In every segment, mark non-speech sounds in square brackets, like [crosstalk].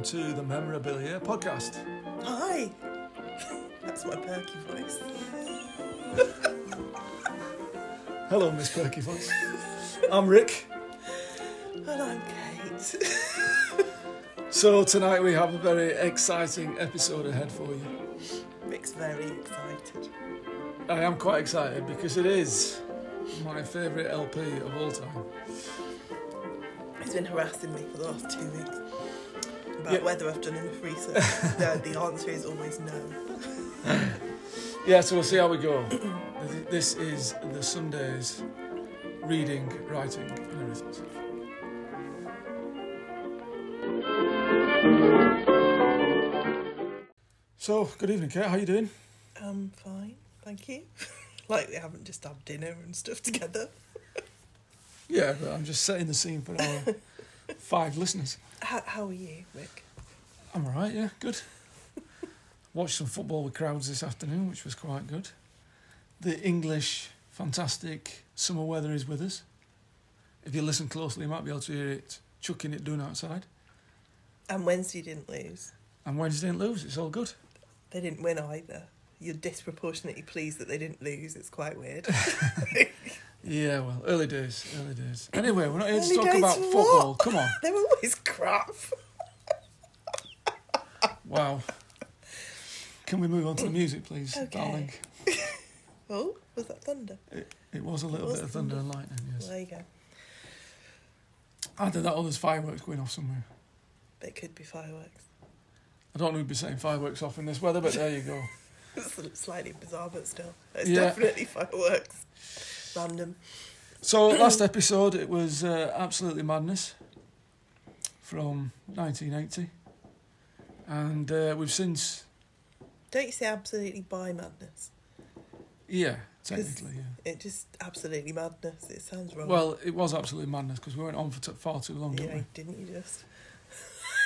welcome to the Memorabilia podcast. Hi. [laughs] That's my perky voice. Hello, Miss Perky Voice. I'm Rick. And I'm Kate. [laughs] So, tonight we have a very exciting episode ahead for you. Rick's very excited. I am quite excited because it is my favourite LP of all time. He's been harassing me for the last two weeks about Yeah. whether I've done enough research. [laughs] the, the answer is always no. [laughs] Yeah, so we'll see how we go. [coughs] This is the Sundays reading, writing, and arithmetic. So, good evening, Kate. How are you doing? Um, fine, thank you. [laughs] like we haven't just had dinner and stuff together. Yeah, but I'm just setting the scene for our five listeners. How, how are you, Rick? I'm all right, yeah, good. Watched some football with crowds this afternoon, which was quite good. The English, fantastic summer weather is with us. If you listen closely, you might be able to hear it chucking it down outside. And Wednesday didn't lose. And Wednesday didn't lose, it's all good. They didn't win either. You're disproportionately pleased that they didn't lose. It's quite weird. [laughs] Yeah, well, early days, early days. Anyway, we're not here to talk about for football. what? Come on. [laughs] They're always crap. [laughs] Wow. Can we move on to the music, please, Okay. darling? [laughs] Oh, was that thunder? It was a little was bit of thunder and lightning, yes. There you go. Either that or there's fireworks going off somewhere. It could be fireworks. I don't know who'd be setting fireworks off in this weather, but there you go. It's slightly bizarre, but still. It's Yeah. definitely fireworks. Random. So last episode it was uh, absolutely madness from 1980, and uh, we've since Don't you say absolutely by madness? yeah technically yeah. It just absolutely madness. It sounds wrong. Well, it was absolutely madness because we went on for t- far too long, didn't yeah, we? didn't you just? [laughs]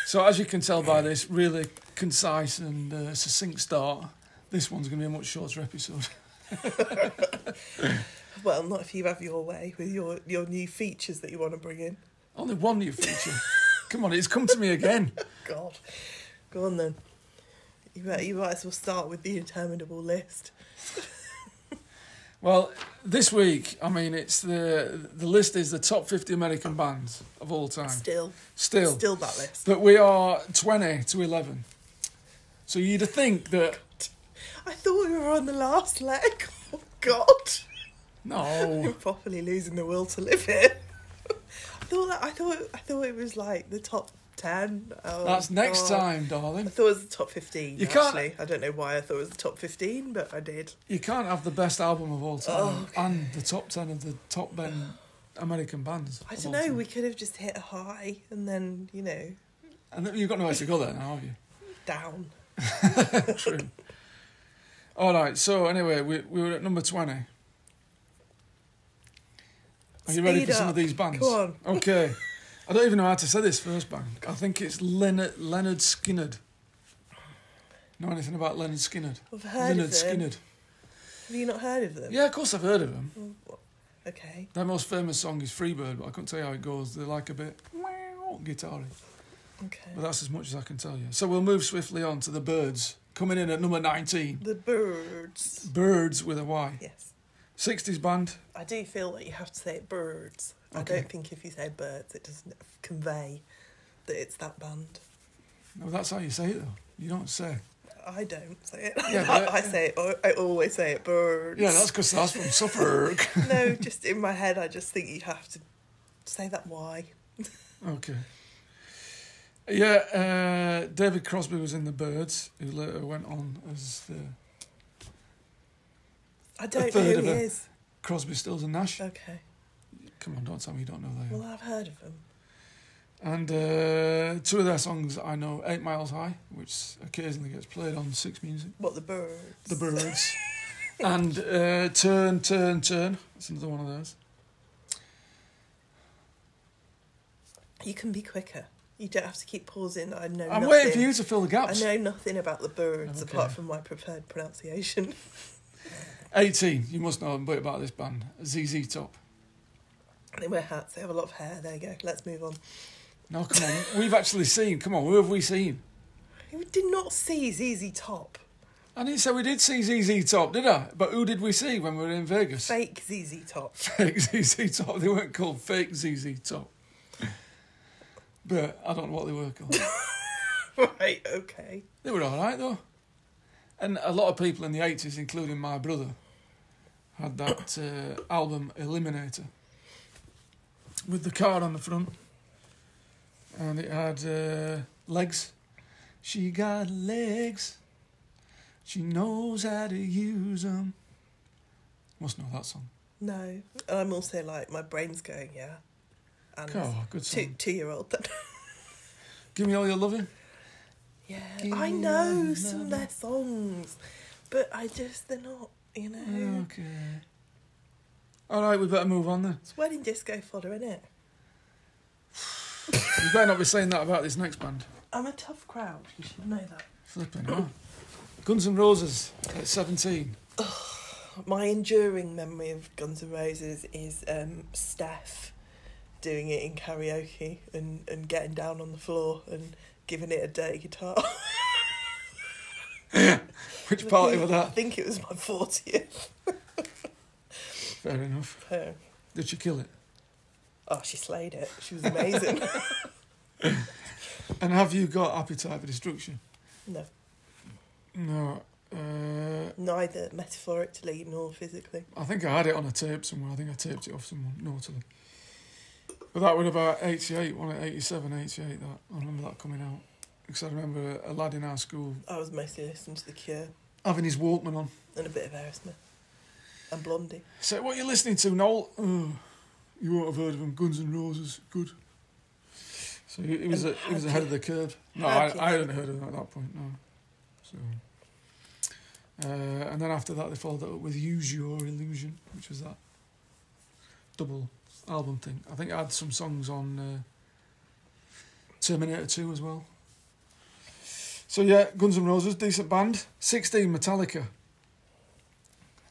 So as you can tell by this really concise and uh, succinct start, this one's going to be a much shorter episode. [laughs] Well, not if you have your way with your, your new features that you want to bring in. Only one new feature. [laughs] Come on, it's come to me again. [laughs] God. Go on then. You might, you might as well start with the interminable list. [laughs] Well, this week, I mean, it's the the list is the top 50 American bands of all time. Still. Still. Still that list. But we are 20 to 11. So you'd think that. I thought we were on the last leg. Oh, God. No. [laughs] You're properly losing the will to live here. [laughs] I thought that I thought I thought it was like the top ten. Oh, That's next God. time, darling. I thought it was the top fifteen. You can't- actually, I don't know why I thought it was the top fifteen, but I did. You can't have the best album of all time Oh, okay. and the top 10 of the top 10 American bands. I don't know. time. We could have just hit a high and then you know And then you've got nowhere to go there now, have you? down. [laughs] True. All right. So anyway, we we were at number twenty. Are you ready Speed for some of these bands? Come on. Okay. I don't even know how to say this first band. I think it's Lynyrd Lynyrd Skynyrd. Know anything about Lynyrd Skynyrd? I've heard Lynyrd of them. Skynyrd. Have you not heard of them? Yeah, of course I've heard of them. Oh, okay. Their most famous song is Freebird, but I couldn't tell you how it goes. They're like a bit guitar Okay. but that's as much as I can tell you. So we'll move swiftly on to the Byrds, coming in at number 19. The Byrds. Byrds with a Y. Yes. 60s band, I do feel that you have to say it birds. I don't think if you say birds, it doesn't convey that it's that band. No, that's how you say it though. You don't say. I don't say it. Yeah, [laughs] but- I say it. I always say it. Birds. Yeah, that's because that's from Suffolk. [laughs] no, [laughs] just in my head, I just think you have to say that. Why? okay. Yeah, uh, David Crosby was in the Byrds, who later went on as the I don't know third who of he a- is. Crosby, Stills and Nash. Okay. Come on, don't tell me you don't know they. Well, I've heard of them. And uh, two of their songs I know, Eight Miles High, which occasionally gets played on Six Music, What the Byrds? The Byrds, [laughs] and uh, Turn, Turn, Turn. That's another one of those. You can be quicker. You don't have to keep pausing. I know. I'm nothing. waiting for you to fill the gaps. I know nothing about the Byrds Okay. apart from my preferred pronunciation. [laughs] 18, you must know a bit about this band, ZZ Top. They wear hats. They have a lot of hair. There you go. Let's move on. No, come on. We've actually seen. Come on, who have we seen? We did not see ZZ Top. I didn't say we did see ZZ Top, did I? But who did we see when we were in Vegas? Fake ZZ Top. [laughs] Fake ZZ Top. They weren't called fake ZZ Top. But I don't know what they were called. [laughs] right, okay. They were all right though. And a lot of people in the 80s, including my brother, had that uh, album Eliminator with the car on the front. And it had uh, legs. She got legs. She knows how to use them. Must know that song. No. And I'm also like, my brain's going, yeah. And Oh, good two, song. two year old then. [laughs] Give me all your loving. yeah. Give I know some of their songs. But I just, they're not, you know. Okay. All right, we better move on then. It's wedding disco fodder, isn't it? You better not be saying that about this next band. I'm a tough crowd. You should know that. Flipping hell. Guns N' Roses at 17. My enduring memory of Guns N' Roses is um, Steph doing it in karaoke and, and getting down on the floor and giving it a dirty guitar. [laughs] Which party was that? I think it was my 40th. [laughs] Fair enough. Oh, Did she kill it? oh, she slayed it. She was amazing. [laughs] And have you got Appetite for Destruction? no, No. Uh, neither metaphorically nor physically. I think I had it on a tape somewhere. I think I taped it off someone, naughtily. But that was about 88, wasn't it? 87, 88, that. I remember that coming out. Because I remember a, lad in our school I was mostly listening to The Cure having his Walkman on. and a bit of Aerosmith and Blondie. So, what are you listening to, Noel? Oh, you won't have heard of them. Guns N' Roses. Good. So he, he was a, he was ahead of the curve. No, I, I hadn't heard of them at that point. No. So, uh, and then after that, they followed that up with "Use Your Illusion," which was that double album thing. I think I had some songs on uh, Terminator Two as well. So yeah, Guns N' Roses, decent band. Sixteen, Metallica.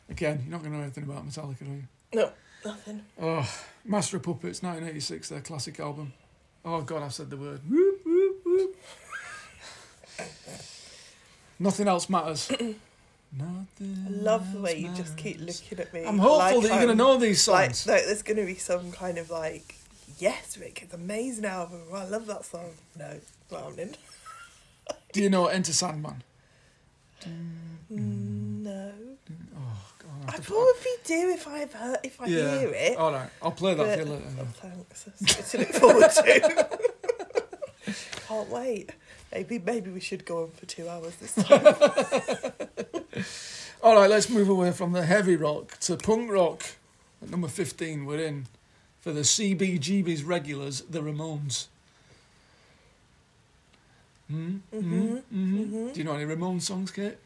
Again, you're not going to know anything about Metallica, are you? No, nothing. Oh, Master of Puppets, 1986, their classic album. Oh God, I've said the word. Whoop, whoop, whoop. Nothing else matters. [clears throat] Nothing. I love the way you just keep looking at me. I'm hopeful like that you're going to um, know these Like, songs. no, there's going to be some kind of like, yes, Rick, it's an amazing album. I love that song. No, happening. Do you know Enter Sandman? Mm, no. Mm, oh God, I I have probably do if I've heard, if I yeah. hear it. All right, I'll play that for you later. oh, thanks. That's to look forward to. Can't wait. Maybe, maybe we should go on for two hours this time. [laughs] All right, let's move away from the heavy rock to punk rock. At number 15, we're in for the CBGB's regulars, the Ramones. Hmm? hmm hmm mhm. Do you know any Ramones songs, Kate?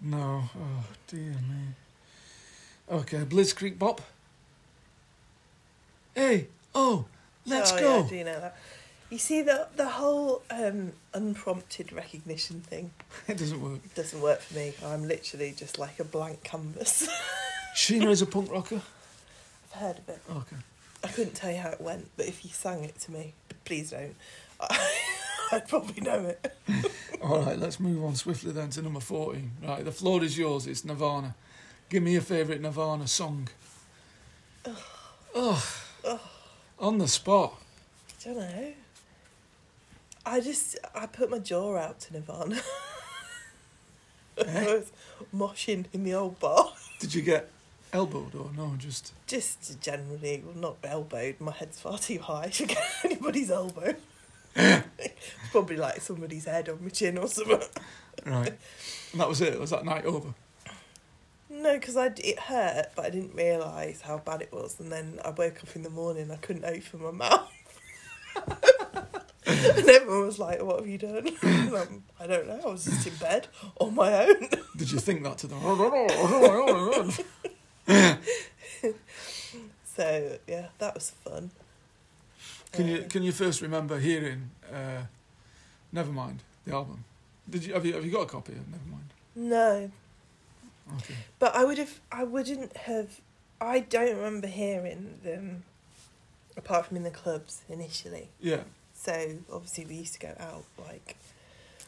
No. Oh, dear me. Okay, Blitzkrieg Bop. Hey, oh, let's oh, go. Yeah, I do know that. You see, the the whole um, unprompted recognition thing [laughs] It doesn't work. [laughs] doesn't work for me. I'm literally just like a blank canvas. [laughs] Sheena is a punk rocker. I've heard of it. Okay. I couldn't tell you how it went, but if you sang it to me, please don't. [laughs] I'd probably know it. [laughs] All right, let's move on swiftly then to number 14. Right, the floor is yours. It's Nirvana. Give me your favourite Nirvana song. Oh, on the spot. I don't know. I just I put my jaw out to Nirvana. [laughs] Eh? I was moshing in the old bar. Did you get elbowed or no? Just Just generally, well, not elbowed. My head's far too high to get anybody's elbow. It's probably like somebody's head on my chin or something. right. And that was it. Was that night over? No, because I it hurt, but I didn't realise how bad it was. And then I woke up in the morning, I couldn't open my mouth. [laughs] and everyone was like, "What have you done?" [laughs] I'm, I don't know. I was just in bed on my own. [laughs] Did you think that to them? Oh, oh, oh, so yeah, that was fun. Can you can you first remember hearing uh, Nevermind the album? Did you have you have you got a copy of Nevermind? No, Okay. but I would have. I wouldn't have. I don't remember hearing them apart from in the clubs initially. Yeah. So obviously we used to go out like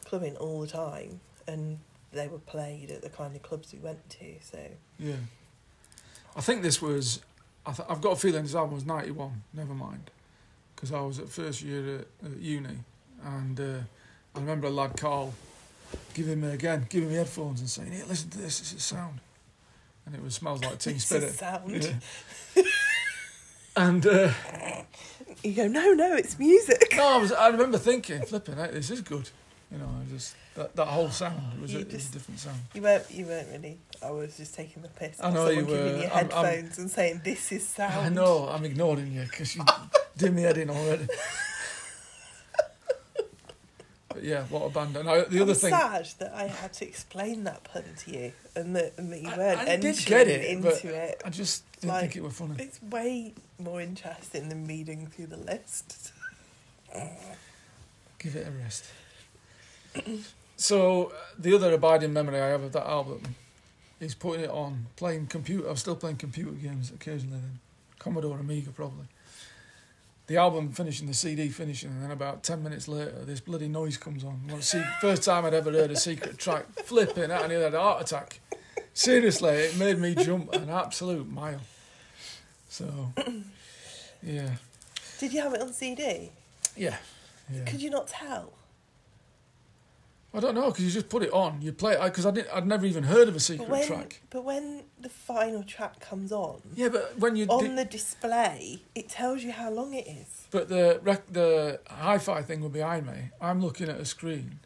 clubbing all the time, and they were played at the kind of clubs we went to. So Yeah. I think this was. I th- I've got a feeling this album was ninety one. Never mind, because I was at first year at, at uni, and uh, I remember a lad Carl giving me again, giving me headphones and saying, "Here, listen to this. This is sound," and it was smells like is Spirit. sound. Yeah. [laughs] and uh, you go, no, no, it's music. no, I was. I remember thinking, flipping, hey, this is good. You know, I just that, that whole sound was a, was a different sound. You weren't. You weren't really. I was just taking the piss. I know you were. you I'm- I'm- headphones and saying this is sound. I know, I'm ignoring you because you did me head in already. [laughs] but yeah, what a band. And I, the other I'm thing, sad that I had to explain that pun to you, and that, and that you I- weren't I did entering get it, into it. I just didn't Like- think it was funny. It's way more interesting than reading through the list. Give it a rest. So, the other abiding memory I have of that album is putting it on, playing computer. I was still playing computer games occasionally then. Commodore Amiga, probably. The album finishing, the CD finishing, and then about 10 minutes later, this bloody noise comes on. Well, see, first time I'd ever heard a secret track flipping out, and he had a heart attack. Seriously, it made me jump an absolute mile. So, yeah. Did you have it on CD? Yeah. yeah. Could you not tell? I don't know because you just put it on, you play it because I didn't. I'd never even heard of a secret But when, track. but when the final track comes on, Yeah, but when you on di- the display, it tells you how long it is. but the rec- the hi-fi thing will behind me. I'm looking at a screen.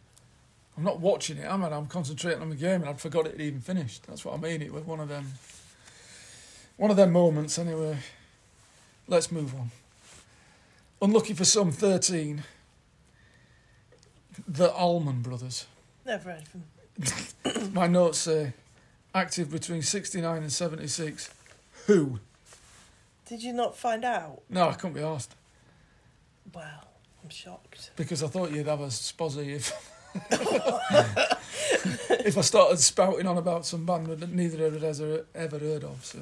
I'm not watching it. I'm I'm concentrating on the game, and I'd forgot it had even finished. That's what I mean. It was one of them. One of them moments. Anyway, let's move on. Unlucky for some, thirteen. The Allman Brothers. Never heard of them. [coughs] My notes say active between 69 and 76. Who? Did you not find out? No, I couldn't be asked Wow, I'm shocked. because I thought you'd have a spozzy if [laughs] [laughs] if I started spouting on about some band that neither of us had ever heard of. So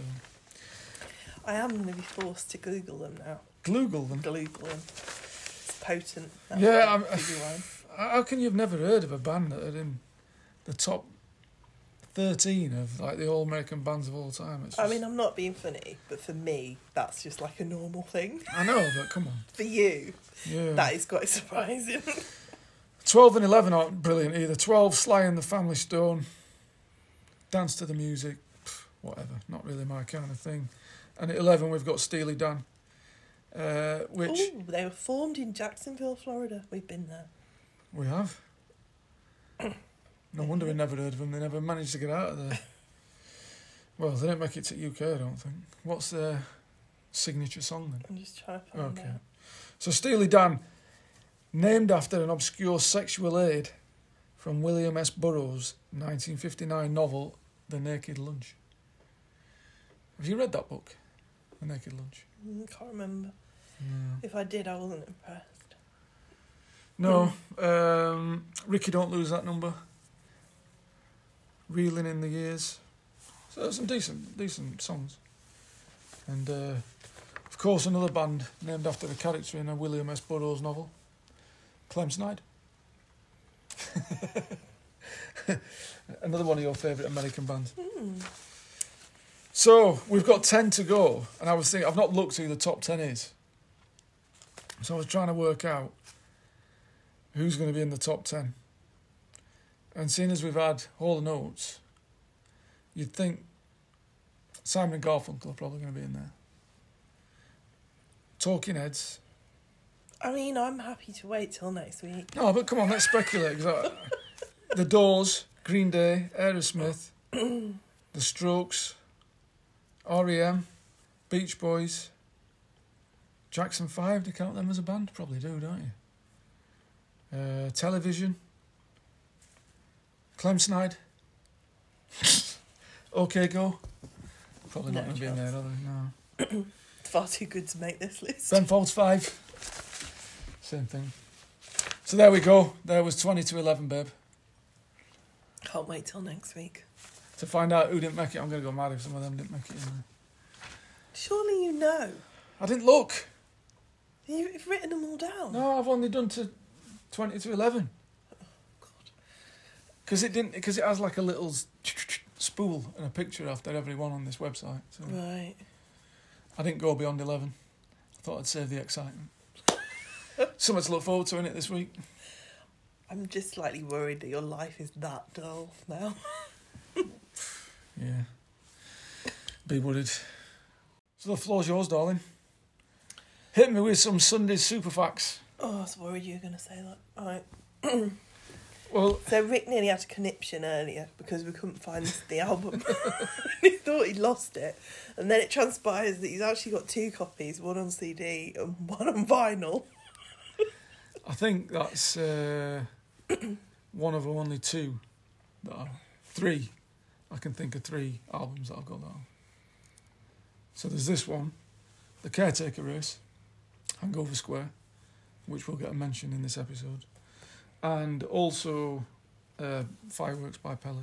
I am going to be forced to Google them now. Google them. Google them. It's potent. Yeah, I'm-. How can you have never heard of a band that are in the top 13 of like the all American bands of all time? It's I mean, I'm not being funny, but for me, that's just like a normal thing. I know, but come on. [laughs] For you, Yeah. that is quite surprising. 12 and 11 aren't brilliant either. 12, Sly and the Family Stone. Dance to the music. pff, Whatever. Not really my kind of thing. And at 11, we've got Steely Dan. Uh, which Ooh, they were formed in Jacksonville, Florida. We've been there. We have. No wonder we never heard of them. They never managed to get out of there. Well, they don't make it to UK, I don't think. What's their signature song then? I'm just trying to find Okay. out. So Steely Dan, named after an obscure sexual aid from William S. Burroughs' 1959 novel The Naked Lunch. Have you read that book, The Naked Lunch? Mm, Can't remember. If I did, I wasn't impressed. No. Um, Rikki, don't lose that number. Reeling in the years. So some decent, decent songs. And uh, of course, another band named after a character in a William S. Burroughs novel, Clem Snide. [laughs] another one of your favourite American bands. Hmm. So we've got ten to go, and I was thinking I've not looked who the top ten is. So I was trying to work out who's going to be in the top ten. And seeing as we've had Hall and Oates, you'd think Simon and Garfunkel are probably going to be in there. Talking Heads. I mean, I'm happy to wait till next week. No, but come on, let's speculate. I- the Doors, Green Day, Aerosmith, [coughs] The Strokes, REM, Beach Boys, Jackson 5. Do you count them as a band? Probably do, don't you? Uh, television, Clem Snide, [laughs] OK Go. Probably not No going to be in there, are they? No. [coughs] Far too good to make this list. Ben Folds 5. Same thing. So there we go. There was 20 to 11, babe. Can't wait till next week. To find out who didn't make it, I'm going to go mad if some of them didn't make it in there. Surely you know. I didn't look. You've written them all down. No, I've only done to twenty to eleven. God. Because it didn't. Because it has like a little spool and a picture after every one on this website. So Right. I didn't go beyond eleven. I thought I'd save the excitement. [laughs] Something to look forward to in it this week. I'm just slightly worried that your life is that dull now. [laughs] Yeah. Be worried. So the floor's yours, darling. Hit me with some Sunday super facts. Oh, I was worried you were going to say that. All right. [coughs] Well, So Rick nearly had a conniption earlier because we couldn't find the album. [laughs] he thought he'd lost it, and then it transpires that he's actually got two copies, one on CD and [laughs] one on vinyl. I think that's uh, [coughs] one of only two that are three. I can think of three albums that I've got on. So there's this one, The Caretaker Race, Hangover Square, which will get a mention in this episode, and also uh, Fireworks by Pele.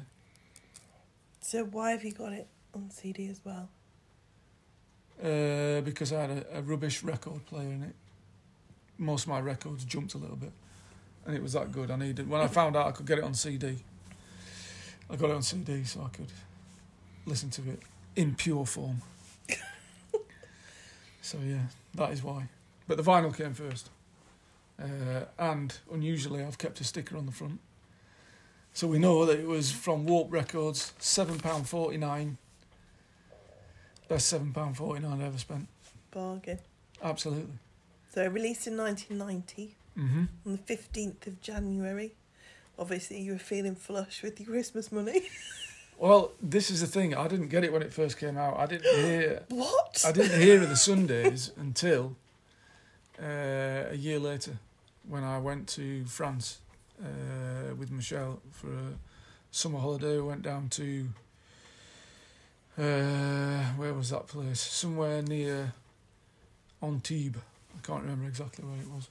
So why have you got it on CD as well? Uh, because I had a, a rubbish record player in it. Most of my records jumped a little bit, and it was that good. I needed when I found out I could get it on CD. I got it on CD so I could listen to it in pure form. [laughs] so yeah, that is why. But the vinyl came first, uh, and unusually I've kept a sticker on the front, so we know that it was from Warp Records, seven pound forty nine. Best seven pound forty nine I ever spent. Bargain. Absolutely. So released in 1990 Mm-hmm. on the 15th of January. Obviously, you were feeling flush with your Christmas money. [laughs] Well, this is the thing. I didn't get it when it first came out. I didn't hear. [laughs] what? I didn't hear of the Sundays until uh, a year later, when I went to France uh, with Michelle for a summer holiday. We went down to uh, where was that place? Somewhere near Antibes. I can't remember exactly where it was.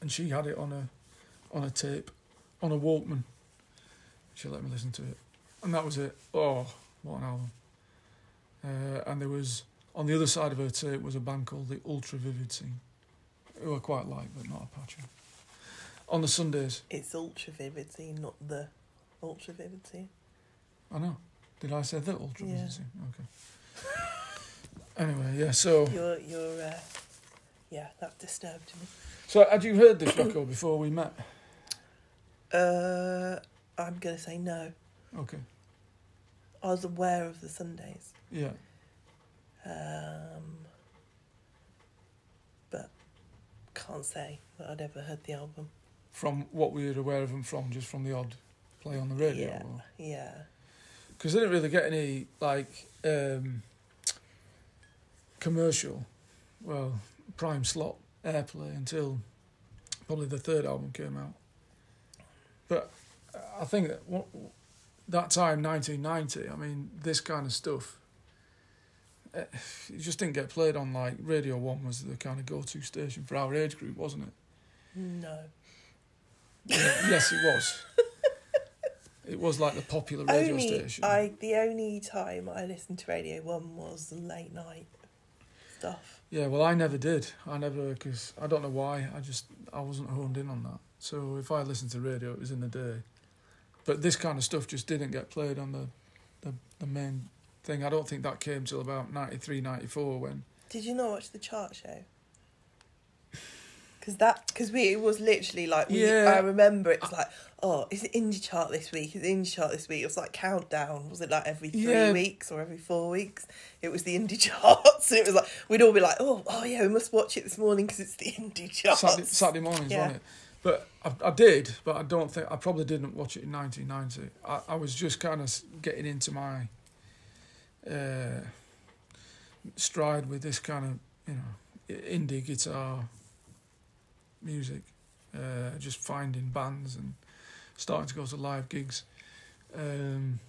And she had it on a on a tape, on a Walkman. She let me listen to it, and that was it. Oh, what an album! Uh, and there was on the other side of her tape was a band called the Ultra Vivid Scene, who I quite like, but not Apache. On the Sundays, It's ultra vivid scene, not the ultra vivid scene. I know. Did I say the Ultra Yeah. Vivid Scene? Okay. [laughs] Anyway, yeah. So, You're, you're, uh, yeah, that disturbed me. so had you heard this record before we met? Uh, I'm gonna say no. Okay. I was aware of the Sundays, Yeah. um, but can't say that I'd ever heard the album. From what we were aware of them from, just from the odd play on the radio. Yeah, yeah. Because they didn't really get any like um, commercial, well, prime slot airplay until probably the third album came out. But I think that what, that time, 1990, I mean, this kind of stuff, it just didn't get played on like Radio 1 was the kind of go to station for our age group, wasn't it? No. Yeah, yes, it was. [laughs] It was like the popular radio only station. I the only time I listened to Radio One was the late night stuff. Yeah, well, I never did. I never, because I don't know why. I just, I wasn't honed in on that. So if I listened to radio, it was in the day. But this kind of stuff just didn't get played on the, the, the main thing. I don't think that came till about 93, 94 when. Did you not watch the chart show? Because that, because we, it was literally like, we, Yeah. I remember it was like, oh, is it indie chart this week? Is it indie chart this week? It was like countdown. Was it like every three Yeah. weeks or every four weeks? It was the indie [laughs] charts, and it was like we'd all be like, oh, oh yeah, we must watch it this morning because it's the indie charts. Saturday, Saturday mornings, Yeah. wasn't it? But I, I did, but I don't think, I probably didn't watch it in 1990. I, I was just kind of getting into my uh, stride with this kind of, you know, indie guitar music. Uh, just finding bands and starting to go to live gigs. Um,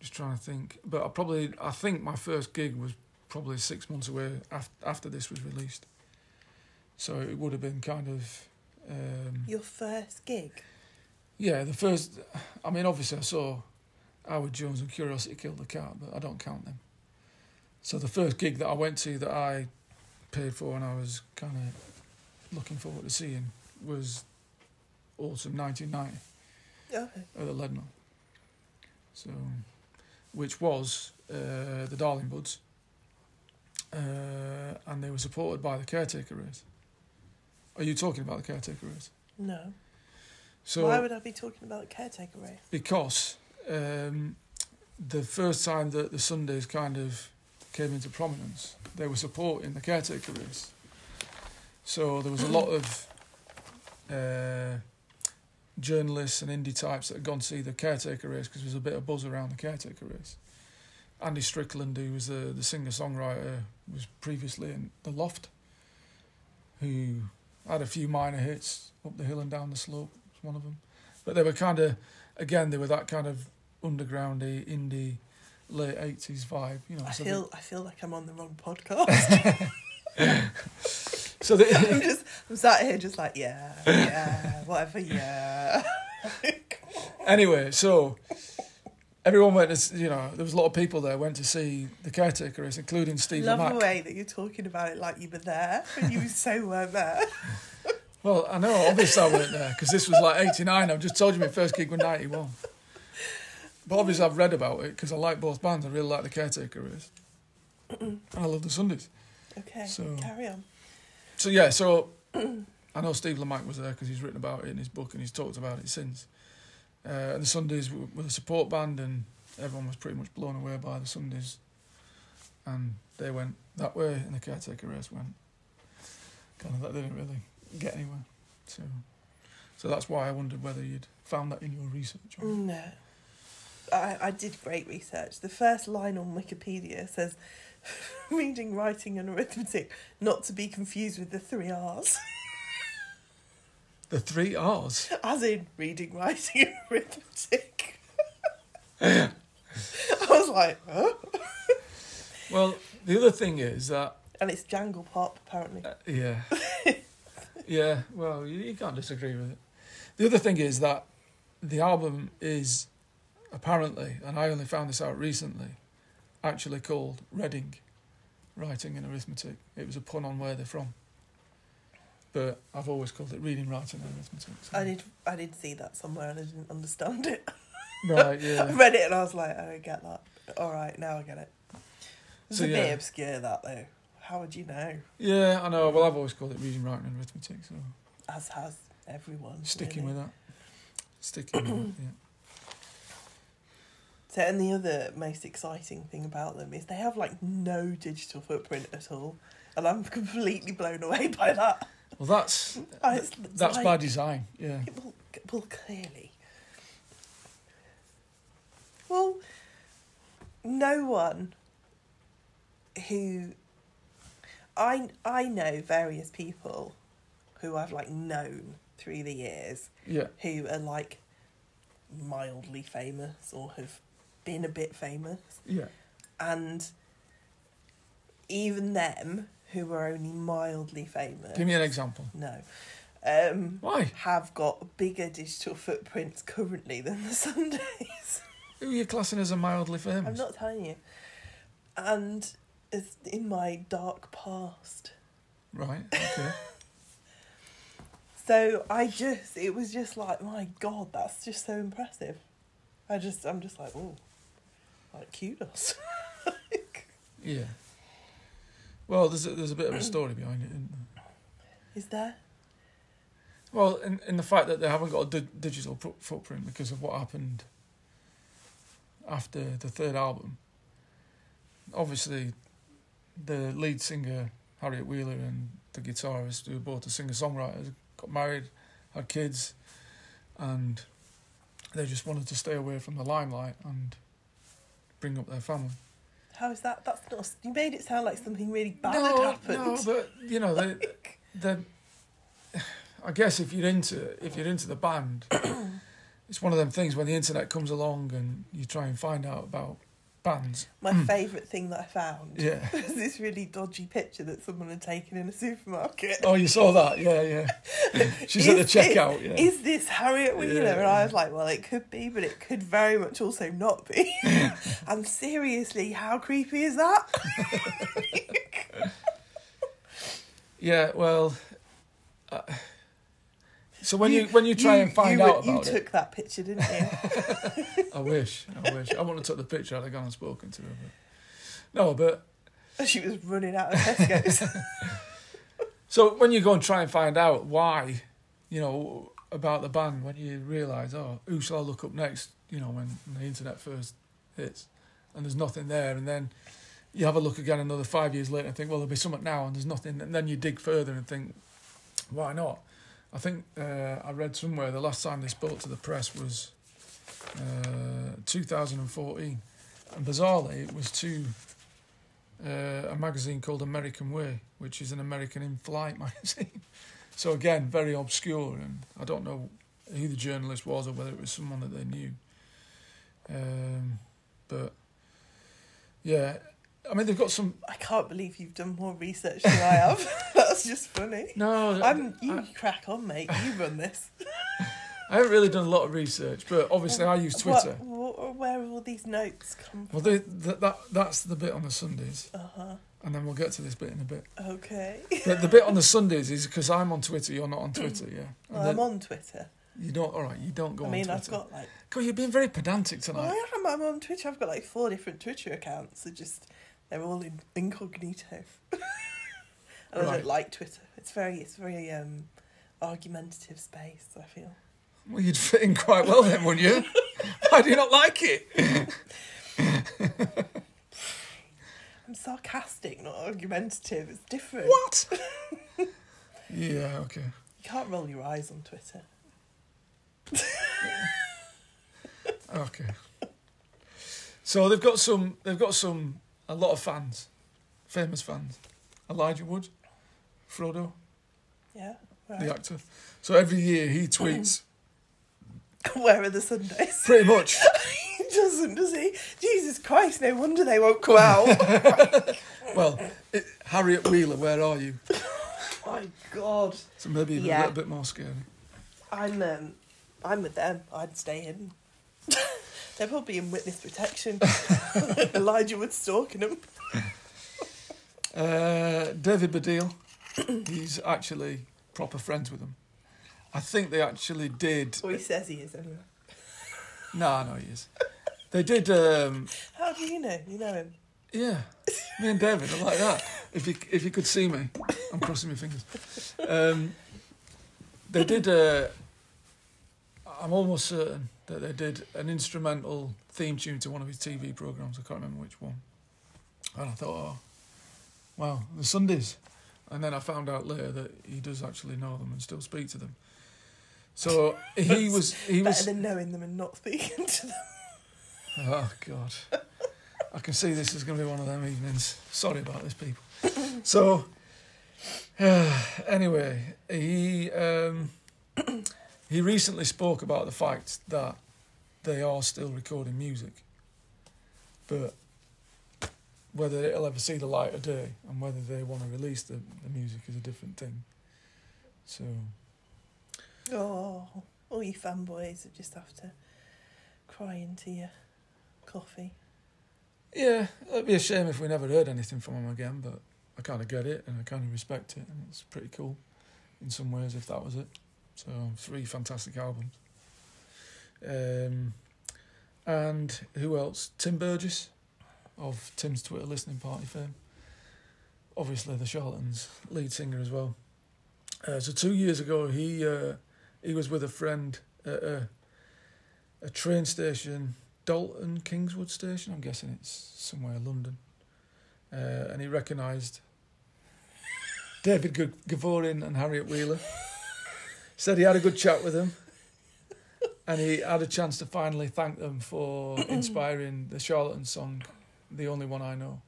just trying to think. But I probably, I think my first gig was probably six months away after, after this was released. So it would have been kind of. Um, Your first gig. yeah, the first. I mean, obviously, I saw Howard Jones and Curiosity Killed the Cat, but I don't count them. So the first gig that I went to that I paid for and I was kind of looking forward to seeing was autumn 1990 yeah. at the Leadenhall. So, which was uh, the Darling Buds, uh, and they were supported by the caretaker race. Are you talking about the caretaker race? No. So, Why would I be talking about the caretaker race? because um, the first time that the Sundays kind of came into prominence, they were supporting the caretaker race. So there was a lot of uh, journalists and indie types that had gone to see the caretaker race because there was a bit of buzz around the caretaker race. Andy Strickland, who was the, the singer songwriter, was previously in The Loft, who had a few minor hits up the hill and down the slope, was one of them. But they were kind of, again, they were that kind of undergroundy, eh, indie, late 80s vibe. You know, I so feel I feel like I'm on the wrong podcast. [laughs] so they, I'm just I'm sat here just like yeah yeah whatever yeah. [laughs] anyway, so everyone went to, you know, there was a lot of people there went to see the caretaker race, including Steve Love Lamacq. the way that you're talking about it like you were there, and you so weren't there. Well, I know, obviously I weren't there because this was like 89. I've just told you my first gig was 91. But obviously I've read about it because I like both bands. I really like the caretaker race. [clears throat] and I love the Sundays. Okay, So- carry on. So yeah, so [clears throat] I know Steve Lamacq was there because he's written about it in his book and he's talked about it since. Uh, and the Sundays were, were the support band, and everyone was pretty much blown away by the Sundays. And they went that way, and the caretaker race went kind of that didn't really get anywhere. So, so that's why I wondered whether you'd found that in your research. Or... No. I, I did great research. The first line on Wikipedia says [laughs] reading, writing, and arithmetic, not to be confused with the three R's. The three R's. As in reading, writing, and arithmetic. [laughs] I was like, huh? Well, the other thing is that And it's Jangle Pop, apparently. Uh, yeah. [laughs] yeah, well, you, you can't disagree with it. The other thing is that the album is apparently, and I only found this out recently, actually called Reading Writing and Arithmetic. It was a pun on where they're from. But I've always called it Reading, Writing and Arithmetic. so- I did I did see that somewhere and I didn't understand it. [laughs] Right, I [laughs] yeah. read it and I was like, oh, I don't get that. All right, now I get it. It's So, a bit obscure, that, though. How would you know? Yeah, I know. Well, I've always called it Reading, Writing and Arithmetic, so As has everyone. sticking really. with that. Sticking with it, yeah. So, and the other most exciting thing about them is they have like no digital footprint at all, and I'm completely blown away [laughs] by that. Well, that's [laughs] it's that's like- by design, yeah. Well, well, clearly. Well, no one who I I know various people who I've like known through the years Yeah, who are like mildly famous or have been a bit famous yeah. and even them who are only mildly famous Give me an example. no um Why? have got bigger digital footprints currently than the [laughs] Sundays. Who are you classing as a mildly famous? I'm not telling you. And it's in my dark past. Right, [laughs] okay. So I just, it was just like, my God, that's just so impressive. I just, I'm just like, oh, like kudos. [laughs] yeah. Well, there's a, there's a bit of a story behind it, isn't there? Is there? Well, in, in the fact that they haven't got a di- digital pro- footprint because of what happened after the third album. Obviously, the lead singer, Harriet Wheeler, and the guitarist, who were both the singer songwriters, got married, had kids, and they just wanted to stay away from the limelight and bring up their family. How is that? That's not, you made it sound like something really bad had no, happened. no, but you know, [laughs] they, they, I guess if you're into if you're into the band, [coughs] it's one of them things when the internet comes along and you try and find out about bands. My hmm. favourite thing that I found Yeah. [laughs] was this really dodgy picture that someone had taken in a supermarket. Oh, you saw that? Yeah, yeah. [laughs] She's at the checkout. Yeah. Is this Harriet Wheeler? Yeah, and I was like, well, it could be, but it could very much also not be. [laughs] and seriously, how creepy is that? Yeah. Well, uh, So when you, when you try and find you, out you about it, you took that picture, didn't you? [laughs] I wish, I wish. I wouldn't have took the picture. I'd have gone and spoken to her. But... No, but [laughs] she was running out of Tesco's. [laughs] so when you go and try and find out why, you know, about the band, when you realise, oh, who shall I look up next? You know, when, when the internet first hits, and there's nothing there, and then you have a look again another five years later and think, well, there'll be something now, and there's nothing, and then you dig further and think, why not? I think uh, I read somewhere the last time they spoke to the press was uh, 2014, and bizarrely it was to uh, a magazine called American Way, which is an American in-flight [laughs] magazine. so again, very obscure, and I don't know who the journalist was or whether it was someone that they knew. Um, but yeah, I mean they've got some. I can't believe you've done more research than I have. [laughs] That's just funny. No, I'm. You I, crack on, mate. You run this. [laughs] I haven't really done a lot of research, but obviously I use Twitter. What, what, where have all these notes come from? Well, that, that that's the bit on the Sundays, Uh huh. and then we'll get to this bit in a bit. Okay. The, the bit on the Sundays is because I'm on Twitter, you're not on Twitter, yeah. [clears throat] Well, then- I'm on Twitter. You don't. All right, you don't go on. I mean. I've got like. God, you're being very pedantic Well, tonight. I am. I'm on Twitter. I've got like four different Twitter accounts. They're just they're all in incognito. [laughs] and I don't like Twitter. It's very it's very um argumentative space. I feel. Well, you'd fit in quite well then, wouldn't you? [laughs] Why do you not like it? [laughs] I'm sarcastic, not argumentative. It's different. What? [laughs] yeah. Okay. You can't roll your eyes on Twitter. Okay. So they've got some. They've got some. A lot of fans, famous fans. Elijah Wood, Frodo, Yeah. the actor. So every year he [clears throat] tweets. Where are the Sundays? [laughs] Pretty much. he doesn't, does he? Jesus Christ! No wonder they won't come out. [laughs] [laughs] Well, it, Harriet Wheeler, where are you? My God. So maybe even a little bit more scary. I'm um, I'm with them. I'd stay hidden. They're probably in witness protection. Elijah was stalking them. Uh, David Baddiel, he's actually proper friends with them. I think they actually did. Or he says he is anyway. No, no, he is. They did. Um, How do you know? You know him. yeah, me and David are like that. If you if you could see me, I'm crossing my fingers. Um, they did. Uh, I'm almost certain that they did an instrumental theme tune to one of his TV programs. I can't remember which one. And I thought, oh, wow, the Sundays. And then I found out later that he does actually know them and still speak to them. So he was he Better was than knowing them and not speaking to them. Oh God, I can see this is going to be one of them evenings. Sorry about this, people. So, [sighs] anyway, he um, he recently spoke about the fact that they are still recording music, but whether it'll ever see the light of day and whether they want to release the, the music is a different thing. So, Oh, all you fanboys that just have to cry into your coffee. Yeah, it'd be a shame if we never heard anything from them again, but I kind of get it and I kind of respect it, and it's pretty cool in some ways if that was it. So, three fantastic albums. Um, and who else? Tim Burgess of Tim's Twitter listening party fame. Obviously, the Charlatans lead singer as well. Uh, so, two years ago, he uh, he was with a friend at a, a train station Dalston Kingsland Station. I'm guessing it's somewhere in London. Uh, and he recognised David G- Gavurin and Harriet Wheeler. Said he had a good chat with them. And he had a chance to finally thank them for inspiring the Charlatan song, The Only One I Know.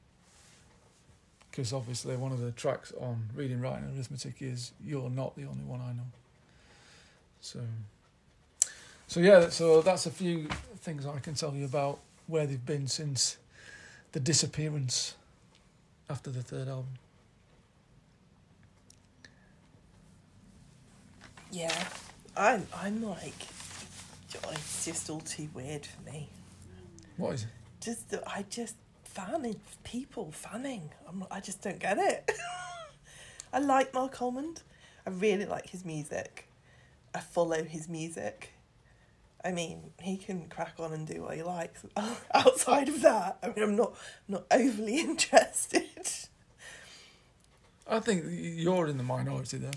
Because obviously, one of the tracks on Reading, Writing, and Arithmetic is You're Not the Only One I Know. So. So yeah, so that's a few things I can tell you about where they've been since the disappearance after the third album. Yeah, I'm. I'm like, oh, it's just all too weird for me. What is it? Just I just fanning people fanning. I'm. I just don't get it. [laughs] I like Marc Almond. I really like his music. I follow his music. I mean, he can crack on and do what he likes. [laughs] Outside of that, I mean, I'm not not overly [laughs] interested. I think you're in the minority there.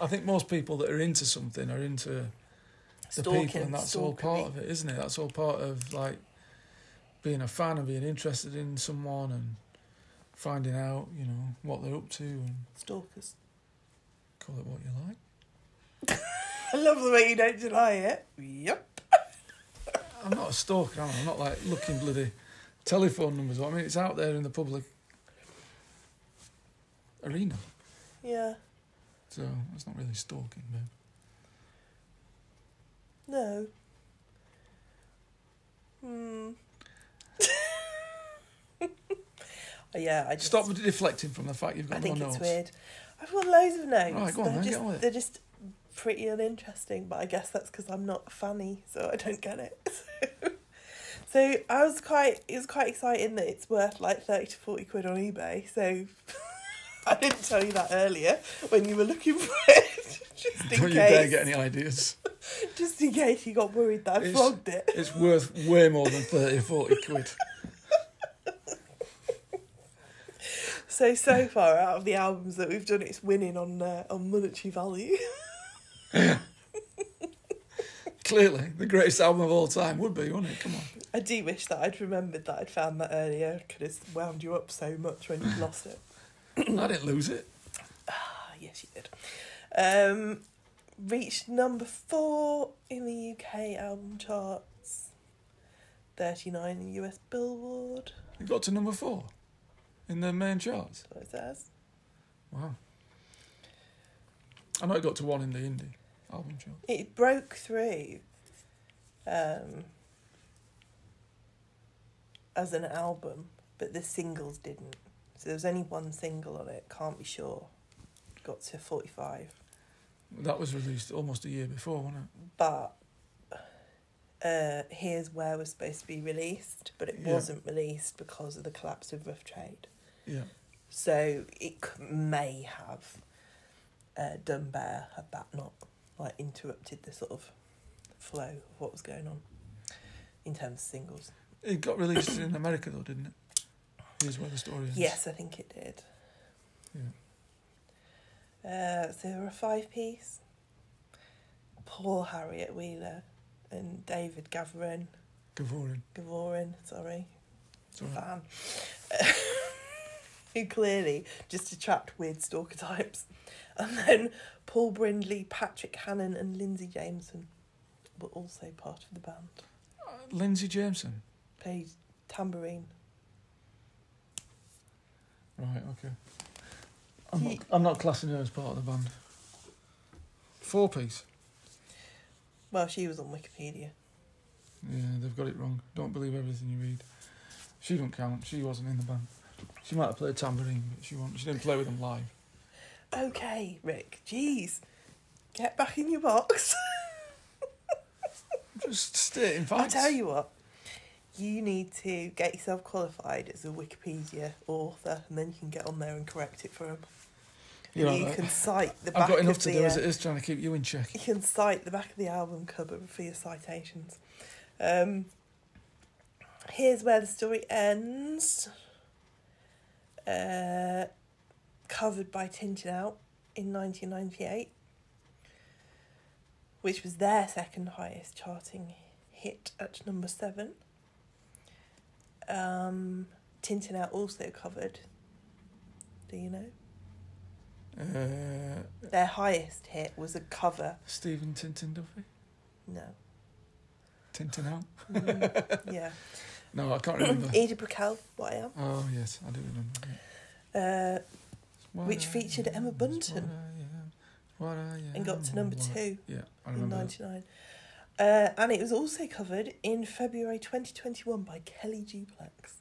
I think most people that are into something are into the Stalking, people, and that's all part of it, isn't it? That's all part of like being a fan and being interested in someone and finding out, you know, what they're up to and Stalkers. call it what you like. [laughs] I love the way you don't deny it. Yep. [laughs] I'm not a stalker? I'm not like looking bloody telephone numbers. I mean, it's out there in the public arena, Yeah. so it's not really stalking, babe. No. Hmm. [laughs] Yeah, I just Stop deflecting from the fact you've got I think no it's notes. weird. I've got loads of notes. Right, go on they're then, get just on with it. they're just pretty uninteresting, but I guess that's because I'm not funny, so I don't get it. [laughs] so I was quite it was quite exciting that it's worth like thirty to forty quid on eBay. So [laughs] I didn't tell you that earlier when you were looking for it, just in [laughs] Don't you dare case, get any ideas. [laughs] just in case you got worried that I It's- flogged it. It's worth way more than 30 or 40 [laughs] quid. So so far out of the albums that we've done, it's winning on uh, on monetary value. Clearly, the greatest album of all time would be, wouldn't it? Come on. I do wish that I'd remembered that I'd found that earlier. Could have wound you up so much when you lost it. I didn't lose it. Ah, yes, you did. Um, reached number four in the UK album charts. Thirty nine in the US Billboard. It got to number four in the main charts. That's what it says. Wow. I know it got to one in the indie album chart. It broke through. Um, as an album, but the singles didn't. So there was only one single on it. Can't be sure. Got to forty five. That was released almost a year before, wasn't it? but uh, here's where was supposed to be released, but it Yeah. wasn't released because of the collapse of rough trade. Yeah. So it may have uh, done better had that not like interrupted the sort of flow of what was going on in terms of singles. It got released in America, though, didn't it? Here's where the story ends. Yes, I think it did. Yeah. Uh, so there were a five piece. Paul Harriet Wheeler and David Gavrin, Gavurin. Gavurin, sorry, right. fan [laughs] who clearly just attract weird stalker types. And then Paul Brindley, Patrick Hannan, and Lindsay Jameson were also part of the band. Uh, Lindsay Jameson. Played tambourine. Right, okay. I'm not, I'm not classing her as part of the band. Four piece. Well, she was on Wikipedia. Yeah, they've got it wrong. Don't believe everything you read. She don't count. She wasn't in the band. She might have played tambourine, but she won't. She didn't play with them live. Okay, Rick. Jeez. Get back in your box. [laughs] Just stating I'll facts. tell you what. You need to get yourself qualified as a Wikipedia author, and then you can get on there and correct it for them. You know, you can cite the back I've got enough of to the, do as uh, it is trying to keep you in check. You can cite the back of the album cover for your citations. Um, here's where the story ends. Uh, covered by Tin Tin Out in 1998, which was their second highest charting hit at number seven. Um, Tin Tin Out also covered. Do you know? Uh, Their highest hit was a cover. Stephen Tintin Duffy? No. Tin Tin Out? [laughs] Mm, yeah. No, I can't remember. Edith Brickell, What I Am, oh, yes, I do remember. uh, Which I featured Emma am Bunton. What I am, what I and got to number two Yeah, I in remember. that. 99. Uh, and it was also covered in February 2021 by Kelly Duplex.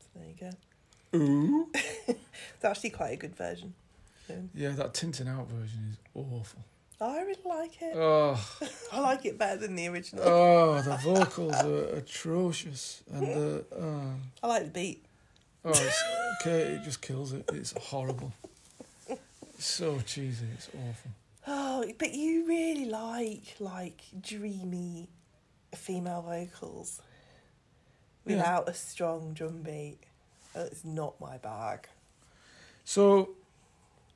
So there you go. Ooh. [laughs] It's actually quite a good version. So, Yeah, that Tin Tin Out version is awful. I really like it. Oh, [laughs] I like it better than the original. oh, the [laughs] vocals are atrocious, and the uh, I like the beat. oh, it's, okay, it just kills it. It's horrible. It's so cheesy. It's awful. Oh Oh, but you really like like dreamy female vocals Yeah. without a strong drum beat. It's not my bag. So,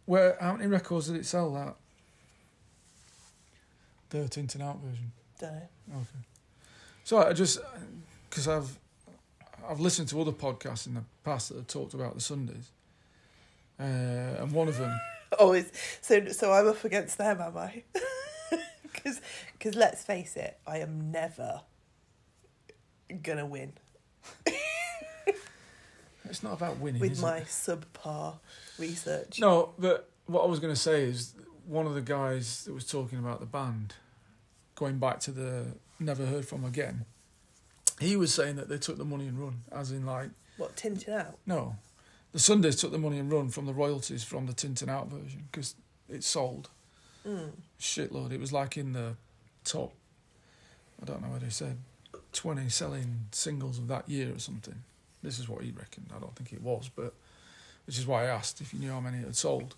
where how many records did it sell that? The Tin Tin Out version. Don't know. Okay. So I just because I've I've listened to other podcasts in the past that have talked about the Sundays, uh, and one of them. [laughs] Oh, is so so I'm up against them, am I? [laughs] Because Because let's face it, I am never gonna win [laughs] It's not about winning. with my It? subpar research. No, but what I was going to say is one of the guys that was talking about the band, going back to the Never Heard From Again, he was saying that they took the money and run, as in like What tinted out? no, the Sundays took the money and run from the royalties from the Tin Tin Out version because it sold Mm. shitload. It was like in the top, I don't know what they said, 20 selling singles of that year or something. This is what he reckoned. I don't think it was, but which is why I asked if you knew how many it had sold.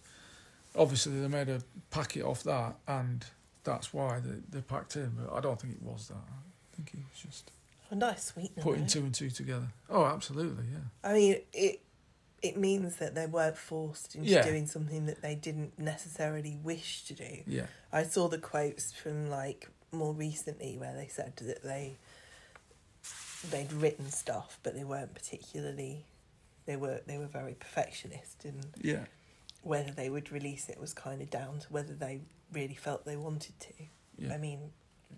Obviously, they made a packet off that, and that's why they, they packed in, but I don't think it was that. I think it was just A nice sweetener. putting though. two and two together. Oh, absolutely, yeah. I mean, it it means that they weren't forced into Yeah. doing something that they didn't necessarily wish to do. Yeah, I saw the quotes from like more recently where they said that they they'd written stuff, but they weren't particularly they were they were very perfectionist and yeah, whether they would release it was kind of down to whether they really felt they wanted to. yeah. I mean,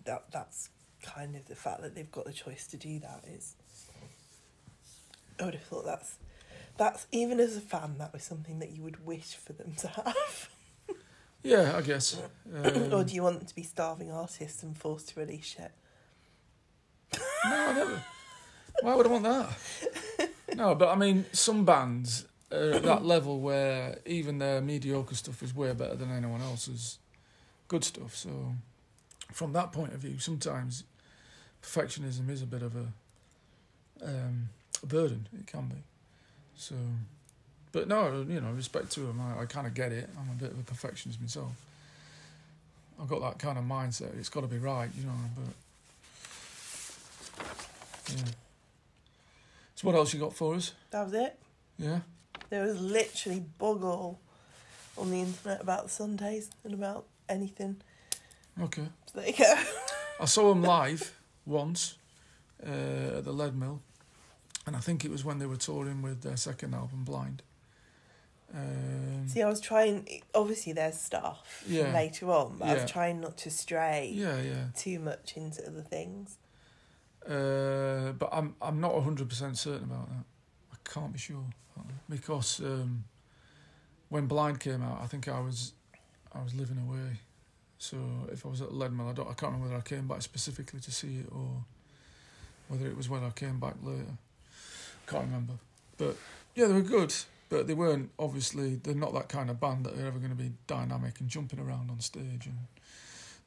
that that's kind of the fact that they've got the choice to do that is. I would have thought that's that's even as a fan that was something that you would wish for them to have. yeah, I guess. [coughs] or Um, do you want them to be starving artists and forced to release shit? No, I never. Why would I want that? No, but I mean, some bands are at that level where even their mediocre stuff is way better than anyone else's good stuff. So, from that point of view, sometimes perfectionism is a bit of a, um, a burden. It can be. So, but no, you know, respect to them. I, I kind of get it. I'm a bit of a perfectionist myself. I've got that kind of mindset. It's got to be right, you know. But yeah. So what else you got for us? That was it. Yeah. There was literally bug all on the internet about the Sundays and about anything. Okay. So there you go. I saw them [laughs] live once uh, at the Leadmill, and I think it was when they were touring with their second album, Blind. Um, See, I was trying. Obviously, there's stuff Yeah. later on, but I was trying not to stray yeah, yeah. too much into other things. Uh, but I'm I'm not hundred percent certain about that. I can't be sure because um, when Blind came out, I think I was I was living away. So if I was at Leadmill, I don't I can't remember whether I came back specifically to see it or whether it was when I came back later. Can't remember. But yeah, they were good. But they weren't obviously they're not that kind of band that they're ever going to be dynamic and jumping around on stage and